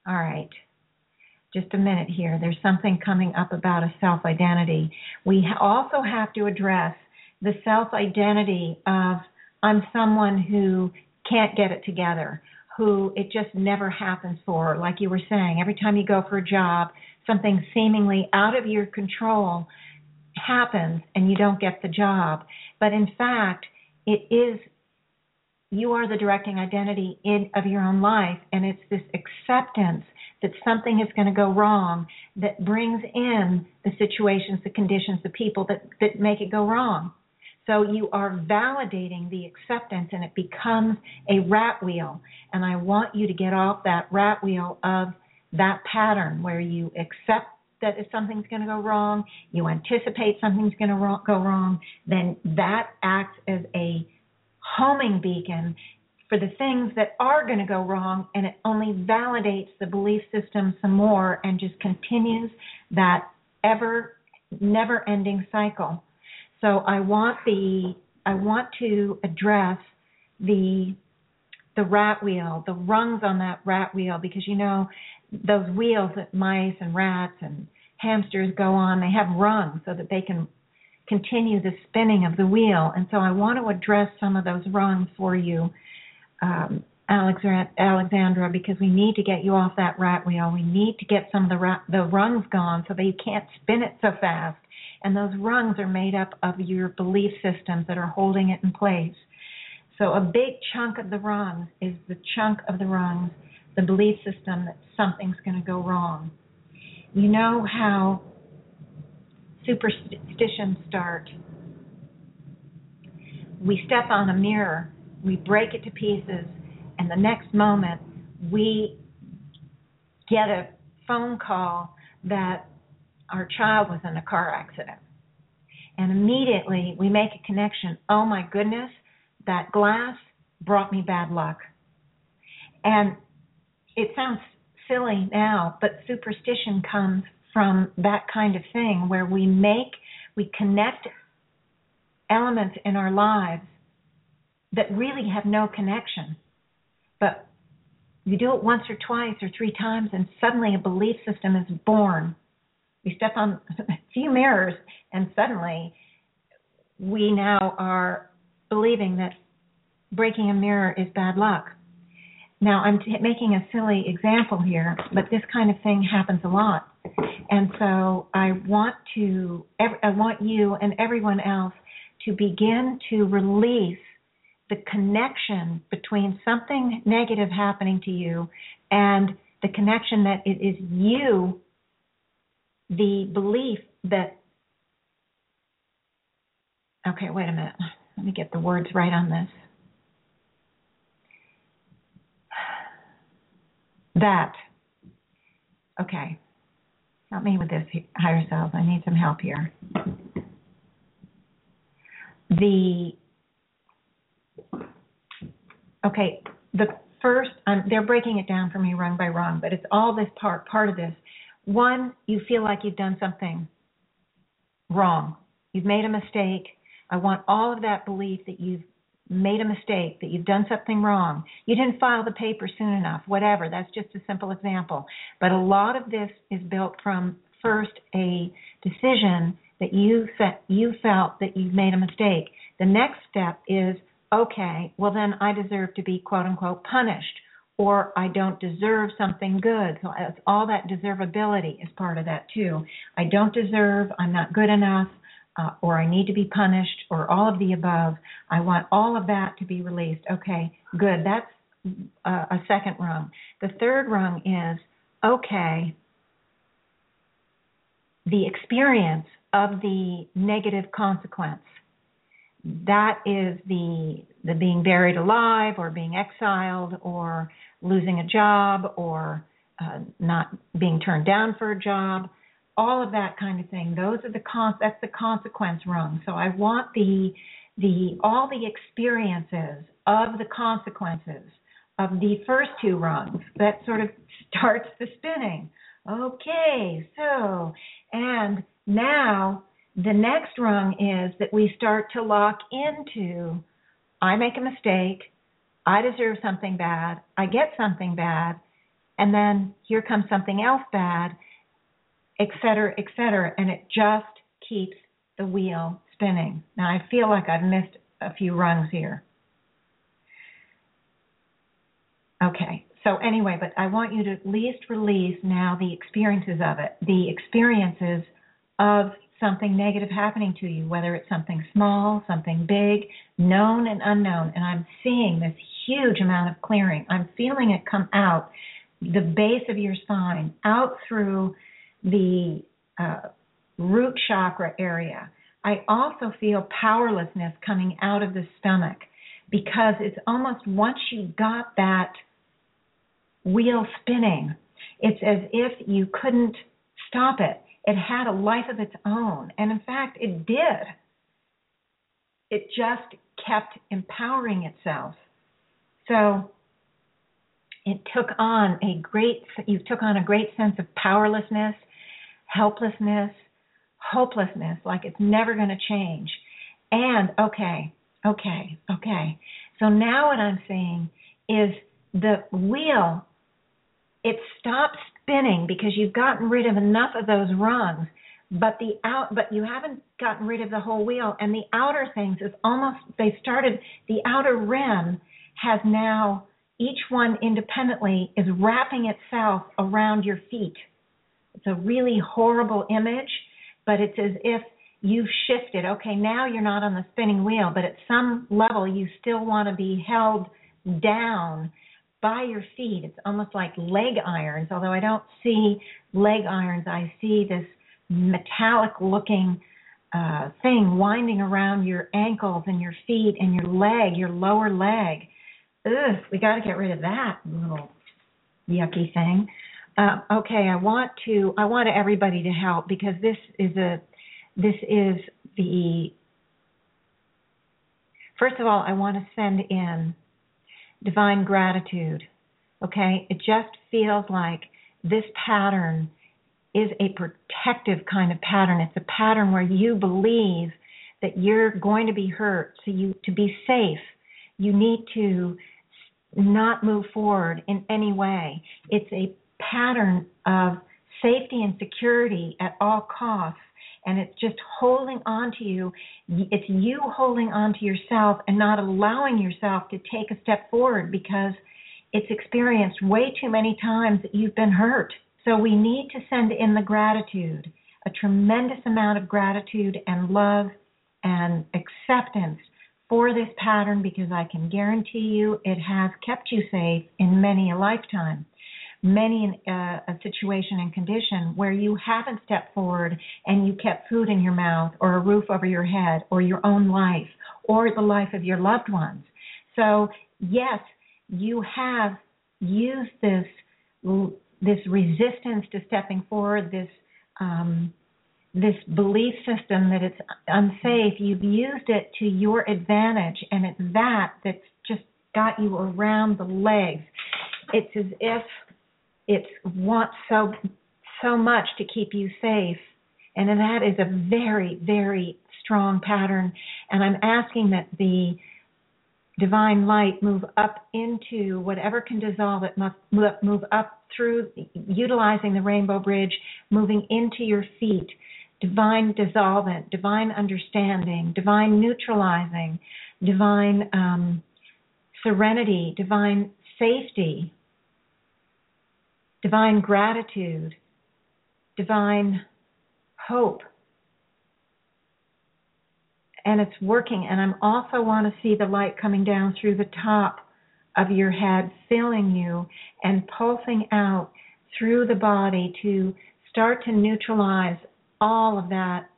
A: All right. Just a minute here. There's something coming up about a self identity. We also have to address the self identity of I'm someone who can't get it together, who it just never happens for. Like you were saying, every time you go for a job, something seemingly out of your control happens and you don't get the job. But in fact, it is you are the directing identity in, of your own life, and it's this acceptance that something is going to go wrong that brings in the situations, the conditions, the people that, that make it go wrong. So you are validating the acceptance, and it becomes a rat wheel. And I want you to get off that rat wheel of that pattern where you accept that if something's going to go wrong, you anticipate something's going to go wrong, then that acts as a homing beacon for the things that are going to go wrong, and it only validates the belief system some more and just continues that ever, never ending cycle. So I want the I want to address the the rat wheel, the rungs on that rat wheel, because you know those wheels that mice and rats and hamsters go on, they have rungs so that they can continue the spinning of the wheel. And so I want to address some of those rungs for you, um, Alexandra, because we need to get you off that rat wheel. We need to get some of the the rungs gone so that you can't spin it so fast. And those rungs are made up of your belief systems that are holding it in place. So a big chunk of the rungs is the chunk of the rungs, the belief system that something's going to go wrong. You know how superstitions start. We step on a mirror, we break it to pieces, and the next moment we get a phone call that our child was in a car accident. And immediately we make a connection. Oh my goodness, that glass brought me bad luck. And it sounds silly now, but superstition comes from that kind of thing where we make, we connect elements in our lives that really have no connection. But you do it once or twice or three times, and suddenly a belief system is born. We step on a few mirrors, and suddenly we now are believing that breaking a mirror is bad luck. Now, I'm t- making a silly example here, but this kind of thing happens a lot. And so I want to, I want you and everyone else to begin to release the connection between something negative happening to you and the connection that it is you, the belief that, okay, wait a minute. Let me get the words right on this. That, okay, help me with this, higher self. I need some help here. The, okay, the first, um, they're breaking it down for me rung by rung, but it's all this part, part of this. One, you feel like you've done something wrong. You've made a mistake. I want all of that belief that you've made a mistake, that you've done something wrong, you didn't file the paper soon enough, whatever. That's just a simple example. But a lot of this is built from first a decision that you fe- you felt that you've made a mistake. The next step is okay, well then I deserve to be quote unquote punished or I don't deserve something good. So all that deservability is part of that too. I don't deserve, I'm not good enough, uh, or I need to be punished, or all of the above. I want all of that to be released. Okay, good. That's uh, a second rung. The third rung is okay, the experience of the negative consequence. That is the the being buried alive, or being exiled, or losing a job, or uh, not being turned down for a job all of that kind of thing. Those are the con- that's the consequence rung. So I want the the all the experiences of the consequences of the first two rungs that sort of starts the spinning. Okay, so and now the next rung is that we start to lock into I make a mistake, I deserve something bad, I get something bad, and then here comes something else bad et cetera, et cetera, and it just keeps the wheel spinning. Now I feel like I've missed a few rungs here. Okay, so anyway, but I want you to at least release now the experiences of it, the experiences of something negative happening to you, whether it's something small, something big, known and unknown. And I'm seeing this huge amount of clearing. I'm feeling it come out the base of your spine, out through the uh, root chakra area. I also feel powerlessness coming out of the stomach because it's almost once you got that wheel spinning, it's as if you couldn't stop it. It had a life of its own. And in fact, it did. It just kept empowering itself. So it took on a great you took on a great sense of powerlessness helplessness, hopelessness, like it's never going to change. And okay, okay, okay. So now what I'm seeing is the wheel it stops spinning because you've gotten rid of enough of those rungs but the out but you haven't gotten rid of the whole wheel and the outer things is almost they started the outer rim has now each one independently is wrapping itself around your feet it's a really horrible image but it's as if you've shifted okay now you're not on the spinning wheel but at some level you still want to be held down by your feet it's almost like leg irons although i don't see leg irons i see this metallic looking uh, thing winding around your ankles and your feet and your leg, your lower leg. Ugh, we got to get rid of that little yucky thing. Uh, okay, I want to I want everybody to help because this is a this is the first of all I want to send in divine gratitude. Okay, it just feels like this pattern is a protective kind of pattern. It's a pattern where you believe that you're going to be hurt. So you to be safe, you need to not move forward in any way. It's a pattern of safety and security at all costs and it's just holding on to you. It's you holding on to yourself and not allowing yourself to take a step forward because it's experienced way too many times that you've been hurt. So we need to send in the gratitude, a tremendous amount of gratitude and love and acceptance for this pattern because I can guarantee you it has kept you safe in many a lifetime. Many uh, a situation and condition where you haven't stepped forward and you kept food in your mouth or a roof over your head or your own life or the life of your loved ones. So, yes, you have used this this resistance to stepping forward, this um, this belief system that it's unsafe, you've used it to your advantage, and it's that that's just got you around the legs. It's as if it wants so so much to keep you safe, and that is a very very strong pattern. And I'm asking that the divine light move up into whatever can dissolve it must move up through utilizing the rainbow bridge moving into your feet. Divine dissolvent divine understanding divine neutralizing divine um, serenity divine safety divine gratitude divine hope and it's working. And I'm also want to see the light coming down through the top of your head, filling you and pulsing out through the body to start to neutralize all of that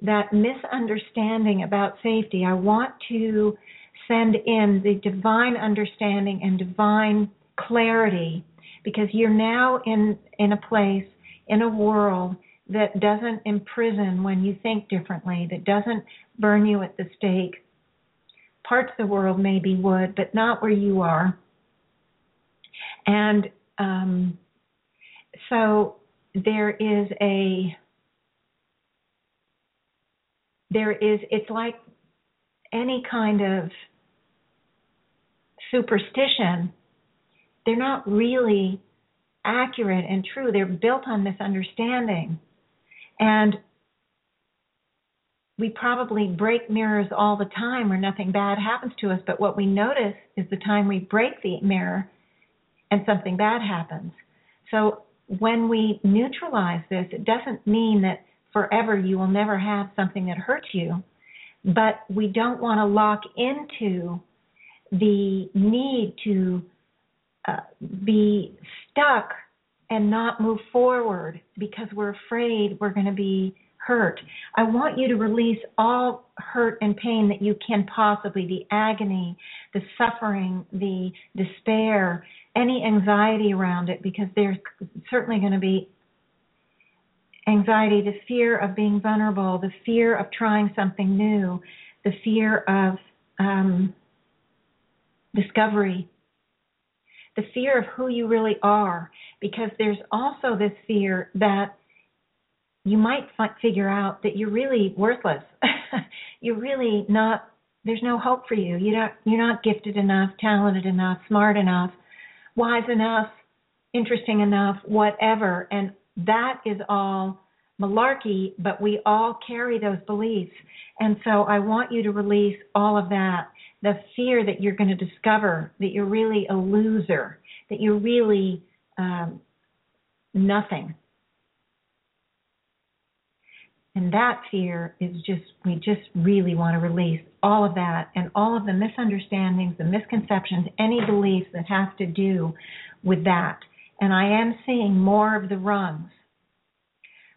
A: that misunderstanding about safety. I want to send in the divine understanding and divine clarity because you're now in in a place in a world that doesn't imprison when you think differently, that doesn't burn you at the stake. Parts of the world maybe would, but not where you are. And um, so there is a there is it's like any kind of superstition they're not really accurate and true. They're built on misunderstanding. And we probably break mirrors all the time where nothing bad happens to us, but what we notice is the time we break the mirror and something bad happens. So when we neutralize this, it doesn't mean that forever you will never have something that hurts you, but we don't want to lock into the need to uh, be stuck and not move forward because we're afraid we're going to be hurt. I want you to release all hurt and pain that you can possibly the agony, the suffering, the despair, any anxiety around it because there's certainly going to be anxiety, the fear of being vulnerable, the fear of trying something new, the fear of um, discovery the fear of who you really are, because there's also this fear that you might fi- figure out that you're really worthless. <laughs> you're really not. There's no hope for you. You don't. You're not gifted enough, talented enough, smart enough, wise enough, interesting enough, whatever. And that is all malarkey, but we all carry those beliefs. And so I want you to release all of that the fear that you're going to discover that you're really a loser, that you're really um, nothing. And that fear is just, we just really want to release all of that and all of the misunderstandings, the misconceptions, any beliefs that have to do with that. And I am seeing more of the rungs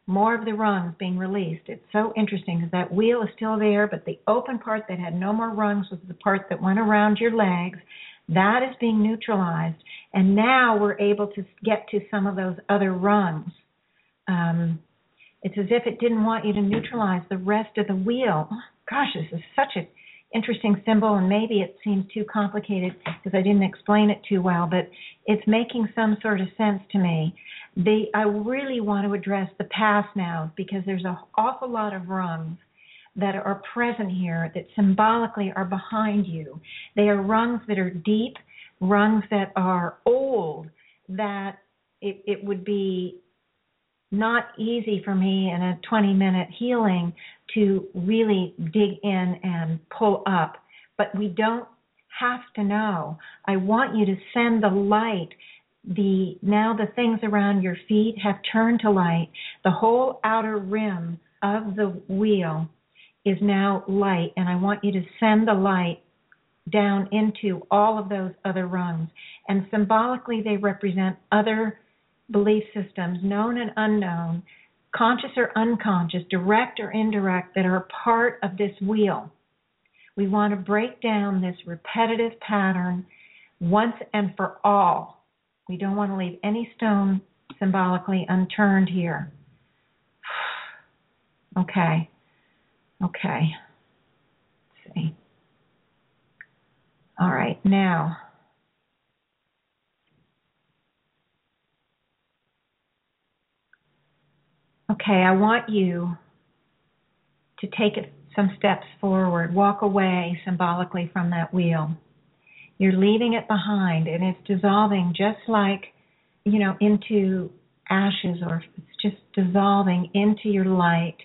A: more of the rungs being released. It's so interesting because that wheel is still there, but the open part that had no more rungs was the part that went around your legs. That is being neutralized, and now we're able to get to some of those other rungs. Um, it's as if it didn't want you to neutralize the rest of the wheel. Oh, gosh, this is such an interesting symbol, and maybe it seems too complicated because I didn't explain it too well, but it's making some sort of sense to me they I really want to address the past now because there's an awful lot of rungs that are present here that symbolically are behind you. They are rungs that are deep, rungs that are old, that it, it would be not easy for me in a 20 minute healing to really dig in and pull up. But we don't have to know. I want you to send the light the now the things around your feet have turned to light. The whole outer rim of the wheel is now light, and I want you to send the light down into all of those other rungs. And symbolically, they represent other belief systems, known and unknown, conscious or unconscious, direct or indirect, that are part of this wheel. We want to break down this repetitive pattern once and for all we don't want to leave any stone symbolically unturned here. <sighs> okay. Okay. Let's see. All right, now. Okay, I want you to take some steps forward, walk away symbolically from that wheel. You're leaving it behind and it's dissolving just like, you know, into ashes or it's just dissolving into your light.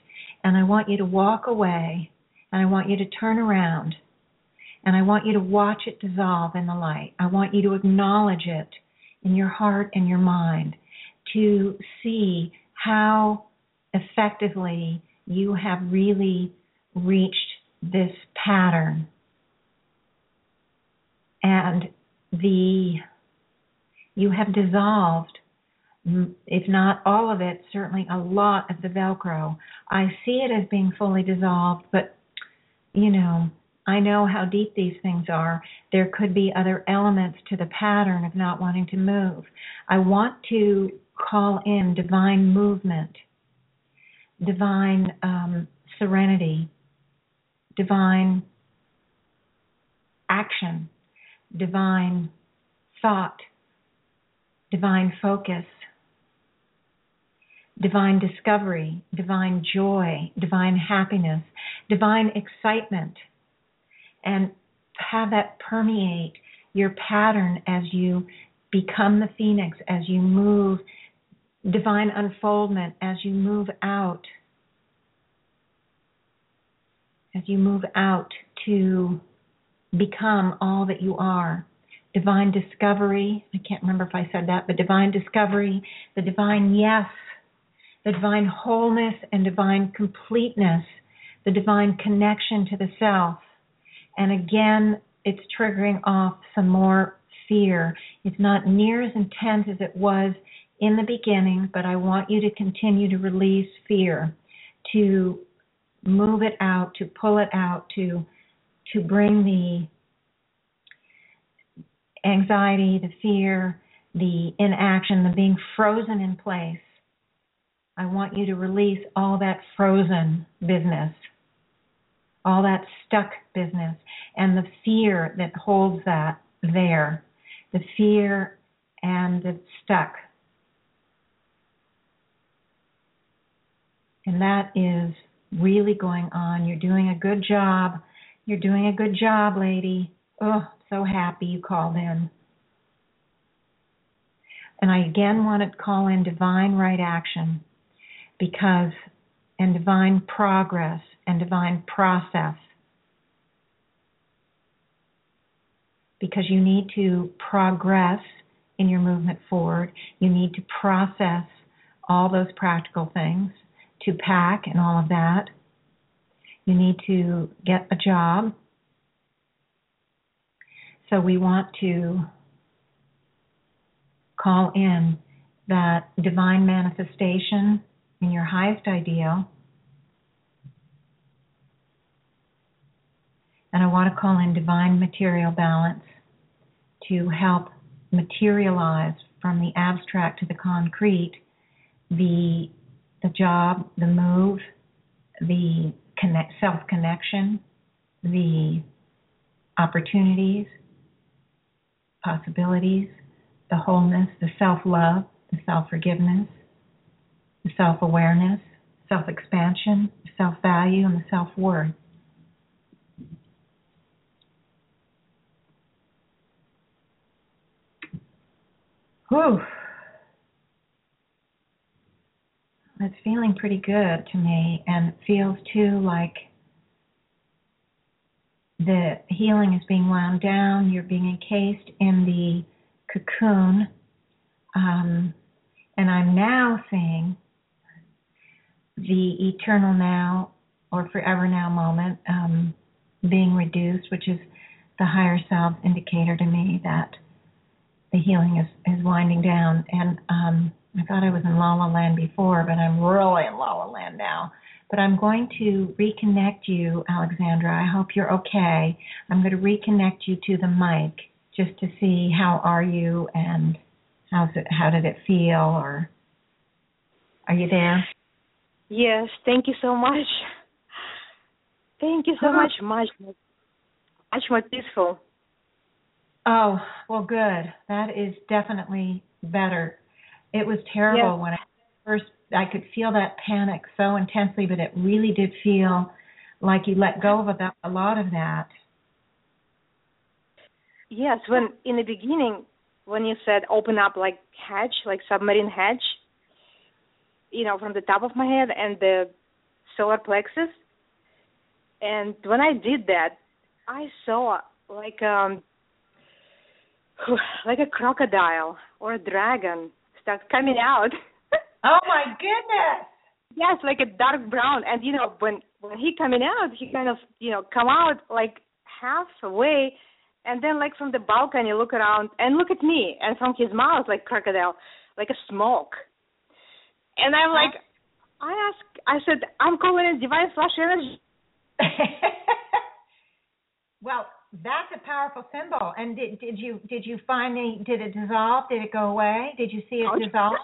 A: And I want you to walk away and I want you to turn around and I want you to watch it dissolve in the light. I want you to acknowledge it in your heart and your mind to see how effectively you have really reached this pattern. And the you have dissolved if not all of it certainly a lot of the velcro. I see it as being fully dissolved but you know i know how deep these things are. There could be other elements to the pattern of not wanting to move. I want to call in divine movement divine um, serenity divine action divine thought, divine focus, divine discovery, divine joy, divine happiness, divine excitement, and have that permeate your pattern as you become the phoenix, as you move, divine unfoldment, as you move out, as you move out to become all that you are. Divine discovery, I can't remember if I said that, but divine discovery, the divine yes, the divine wholeness and divine completeness, the divine connection to the self. And again, it's triggering off some more fear. It's not near as intense as it was in the beginning, but I want you to continue to release fear, to move it out, to pull it out, to to bring the anxiety, the fear, the inaction, the being frozen in place. I want you to release all that frozen business, all that stuck business, and the fear that holds that there, the fear and the stuck. And that is really going on. You're doing a good job. You're doing a good job, lady. Oh, so happy you called in. And I again want to call in divine right action because, and divine progress and divine process. Because you need to progress in your movement forward. You need to process all those practical things to pack and all of that. You need to get a job. So we want to call in that divine manifestation in your highest ideal. And I want to call in divine material balance to help materialize from the abstract to the concrete the the job, the move, the connect, self connection, the opportunities, possibilities, the wholeness, the self love, the self forgiveness, the self awareness, self expansion, self value, and the self worth. Whew. It's feeling pretty good to me, and it feels too like the healing is being wound down. You're being encased in the cocoon. Um, and I'm now seeing the eternal now or forever now moment um, being reduced, which is the higher self indicator to me that the healing is, is winding down. And um, I thought I was in La La Land before, but I'm really in La La Land now. But I'm going to reconnect you, Alexandra. I hope you're okay. I'm going to reconnect you to the mic just to see how are you and how's it how did it feel or are you there?
B: Yes, thank you so much. Thank you so oh. much, much, much more peaceful.
A: Oh, well, good. That is definitely better. It was terrible when I first I could feel that panic so intensely, but it really did feel like you let go of a, a lot of that.
B: Yes, when in the beginning, when you said open up like hatch, like submarine hatch, you know, from the top of my head and the solar plexus, and when I did that, I saw like um <sighs> like a crocodile or a dragon start coming out. <laughs>
A: oh my goodness!
B: Yes, like a dark brown, and you know when when he coming out, he kind of you know come out like half away and then like from the balcony look around and look at me. And from his mouth like crocodile like a smoke. And i'm like i asked i said i'm calling it divine flash energy. <laughs>
A: Well that's a powerful symbol and did did you did you finally did it dissolve did it go away did you see it oh, dissolve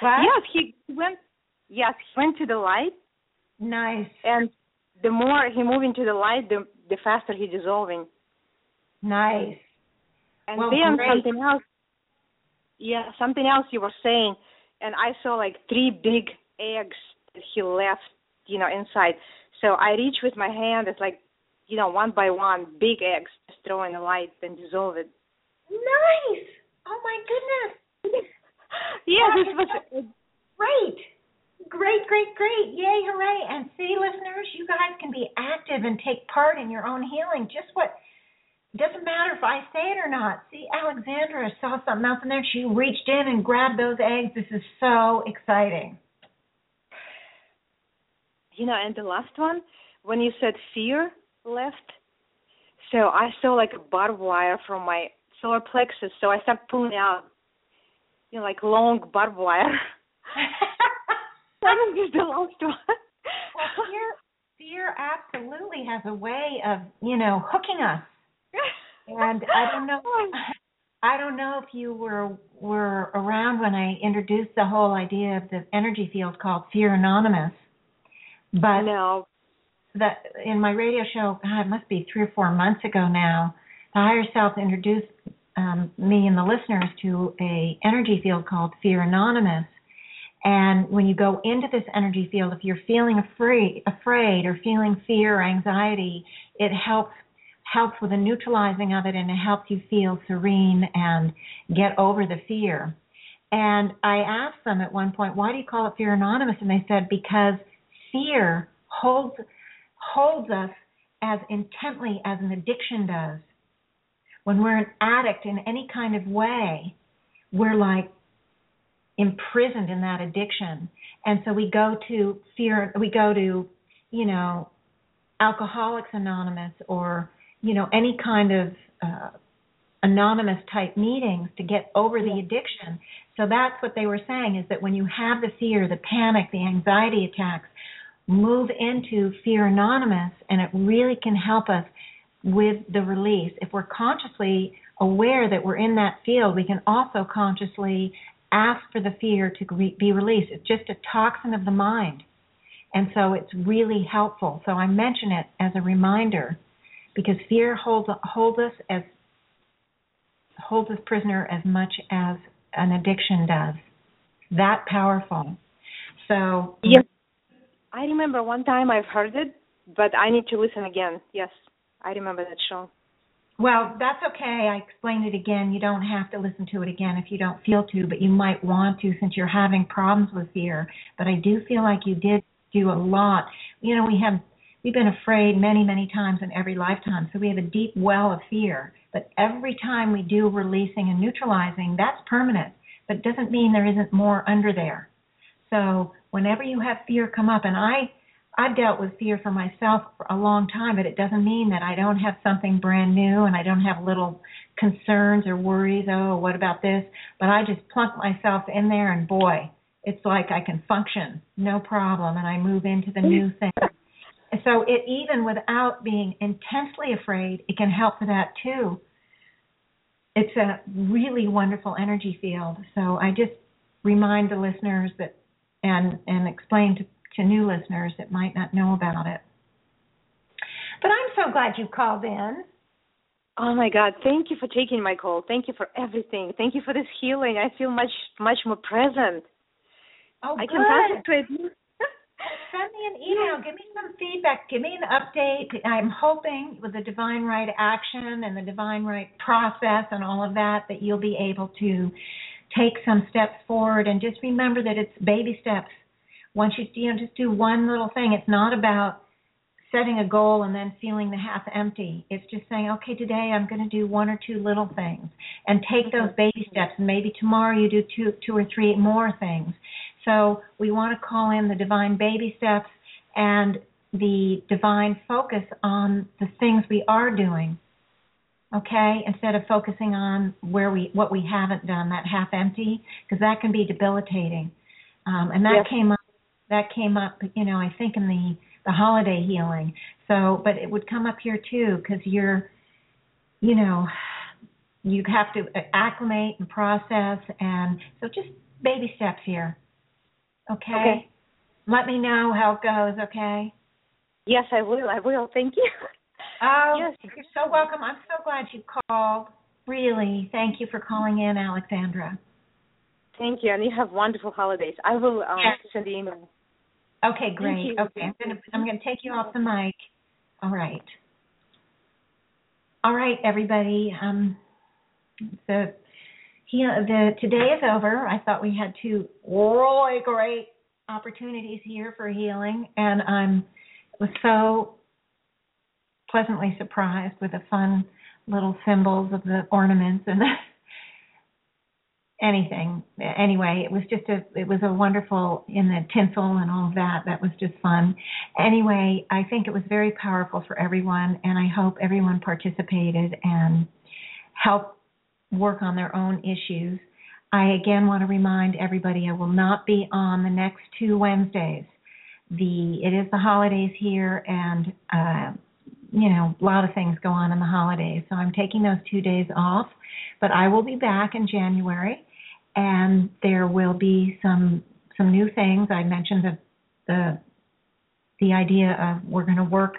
B: what? yes he went yes he went to the light
A: nice
B: and the more he moved into the light the the faster he dissolving
A: Nice.
B: And
A: well,
B: then
A: great.
B: something else. Yeah, something else you were saying, and I saw like three big eggs that he left, you know, inside. So I reach with my hand. It's like, you know, one by one, big eggs, just throw in the light and dissolve it.
A: Nice. Oh my goodness. <laughs>
B: yeah, this was
A: great. Great, great, great. Yay, hooray. And see, listeners, you guys can be active and take part in your own healing. Just what it doesn't matter if I say it or not. See, Alexandra saw something else in there. She reached in and grabbed those eggs. This is so exciting.
B: You know, and the last one, when you said fear left, so I saw like a barbed wire from my solar plexus. So I started pulling out, you know, like long barbed wire. <laughs> that was the last one.
A: well, fear, fear absolutely has a way of, you know, hooking us and I don't know. <laughs> I don't know if you were were around when I introduced the whole idea of the energy field called Fear Anonymous. But
B: no.
A: That in my radio show, God, it must be three or four months ago now. The higher self introduced um, me and the listeners to a energy field called Fear Anonymous, And when you go into this energy field, if you're feeling afraid, afraid or feeling fear or anxiety, it helps helps with the neutralizing of it and it helps you feel serene and get over the fear. And I asked them at one point, why do you call it Fear Anonymous? And they said, because fear holds holds us as intently as an addiction does. When we're an addict in any kind of way, we're like imprisoned in that addiction. And so we go to fear, we go to, you know, Alcoholics Anonymous or, you know, any kind of uh, anonymous type meetings to get over the addiction. So that's what they were saying is that when you have the fear, the panic, the anxiety attacks, move into Fear Anonymous and it really can help us with the release. If we're consciously aware that we're in that field, we can also consciously ask for the fear to be released. It's just a toxin of the mind. And so it's really helpful. So I mention it as a reminder because fear holds holds us as holds us prisoner as much as an addiction does. That powerful. So
B: yes, I remember one time I've heard it, but I need to listen again. Yes, I remember that show.
A: Well, that's okay. I explained it again. You don't have to listen to it again if you don't feel to, but you might want to since you're having problems with fear. But I do feel like you did do a lot. You know, we have we've been afraid many, many times in every lifetime, so we have a deep well of fear. But every time we do releasing and neutralizing, that's permanent. But it doesn't mean there isn't more under there. So whenever you have fear come up, and I I've dealt with fear for myself for a long time, but it doesn't mean that I don't have something brand new and I don't have little concerns or worries. Oh, what about this? But I just plunk myself in there, and boy, it's like I can function no problem, and I move into the new thing. So it even without being intensely afraid, it can help for that too. It's a really wonderful energy field. So I just remind the listeners that and and explain to to new listeners that might not know about it.
C: But I'm so glad you called in.
B: Oh my God! Thank you for taking my call. Thank you for everything. Thank you for this healing. I feel much much more present.
A: Oh,
B: I
A: good.
B: can <laughs> concentrate.
A: Send me an email. Give me some feedback. Give me an update. I'm hoping with the Divine Right action and the Divine Right process and all of that that you'll be able to take some steps forward and just remember that it's baby steps. Once you you know just do one little thing. It's not about setting a goal and then feeling the half empty. It's just saying okay today i'm going to do one or two little things and take those baby steps. And maybe tomorrow you do two two or three more things. So we want to call in the divine baby steps and the divine focus on the things we are doing okay instead of focusing on where we what we haven't done that half empty because that can be debilitating um, and that
B: yes.
A: came up that came up, you know, I think in the the holiday healing. So, but it would come up here too because you're, you know, you have to acclimate and process, and so just baby steps here. Okay.
B: Okay.
A: Let me know how it goes. Okay.
B: Yes, I will. I will. Thank you. <laughs>
A: Oh,
B: yes.
A: you're so welcome. I'm so glad you called. Really, thank you for calling in, Alexandra.
B: Thank you, and you have wonderful holidays. I will um,
A: Yes.
B: send the email.
A: Okay, great. Okay, I'm gonna I'm gonna take you off the mic. All right. All right, everybody. Um, the he, the today is over. I thought we had two really great opportunities here for healing, and I'm so pleasantly surprised with the fun little symbols of the ornaments and <laughs> anything. Anyway it was just a it was a wonderful in the tinsel and all of that that was just fun. Anyway i think it was very powerful for everyone and i hope everyone participated and helped work on their own issues. I again want to remind everybody i will not be on the next two wednesdays. The it is the holidays here and uh you know a lot of things go on in the holidays so i'm taking those two days off but i will be back in january and there will be some some new things. I mentioned the the the idea of we're going to work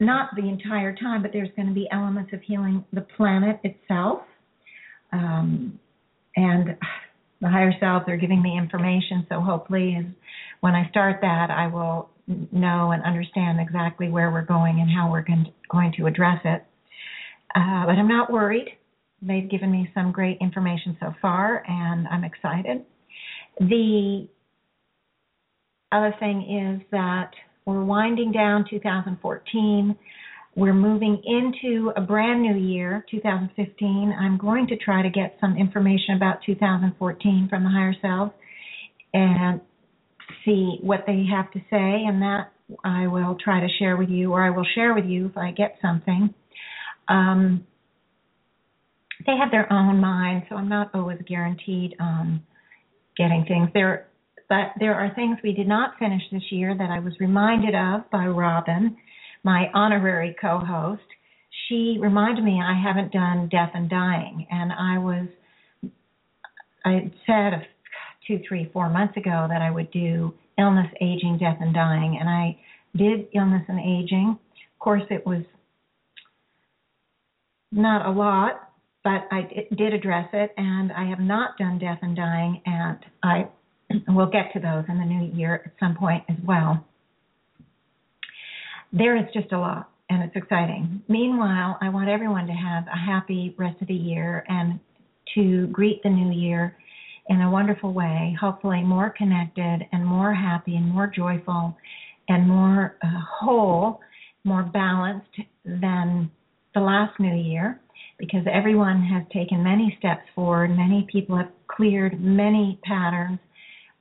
A: not the entire time, but there's going to be elements of healing the planet itself. Um, and the higher selves are giving me information. So hopefully, is when I start that, I will know and understand exactly where we're going and how we're going to, address it. Uh, but I'm not worried. They've given me some great information so far, and I'm excited. The other thing is that we're winding down 2014. We're moving into a brand new year, 2015. I'm going to try to get some information about 2014 from the higher selves and see what they have to say, and that I will try to share with you, or I will share with you if I get something. Um, they have their own mind, so I'm not always guaranteed um, getting things. There, but there are things we did not finish this year that I was reminded of by Robin, my honorary co-host. She reminded me I haven't done death and dying, and I was I said two, three, four months ago that I would do illness, aging, death, and dying, and I did illness and aging. Of course, it was not a lot, but I did address it, and I have not done death and dying, and I <clears throat> will get to those in the new year at some point as well. There is just a lot, and it's exciting. Meanwhile, I want everyone to have a happy rest of the year and to greet the new year in a wonderful way, hopefully more connected and more happy and more joyful and more uh, whole, more balanced than the last new year because everyone has taken many steps forward. Many people have cleared many patterns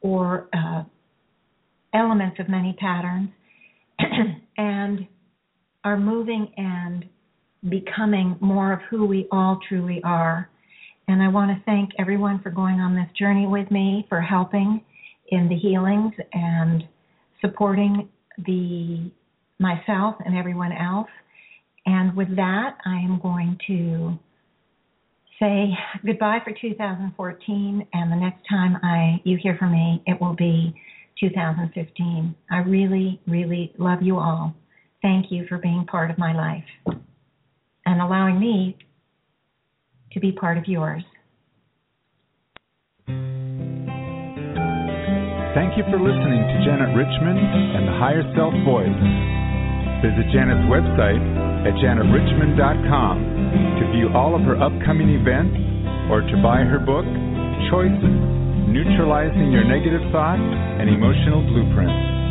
A: or uh, elements of many patterns <clears throat> and are moving and becoming more of who we all truly are. And I want to thank everyone for going on this journey with me, for helping in the healings and supporting the myself and everyone else. And with that, I am going to say goodbye for 2014 and the next time I you hear from me, it will be 2015. I really really love you all. Thank you for being part of my life and allowing me to be part of yours.
D: Thank you for listening to Janet Richmond and the Higher Self Voice. Visit Janet's website at janetrichmond.com to view all of her upcoming events or to buy her book, Choices Neutralizing Your Negative Thoughts and Emotional Blueprints.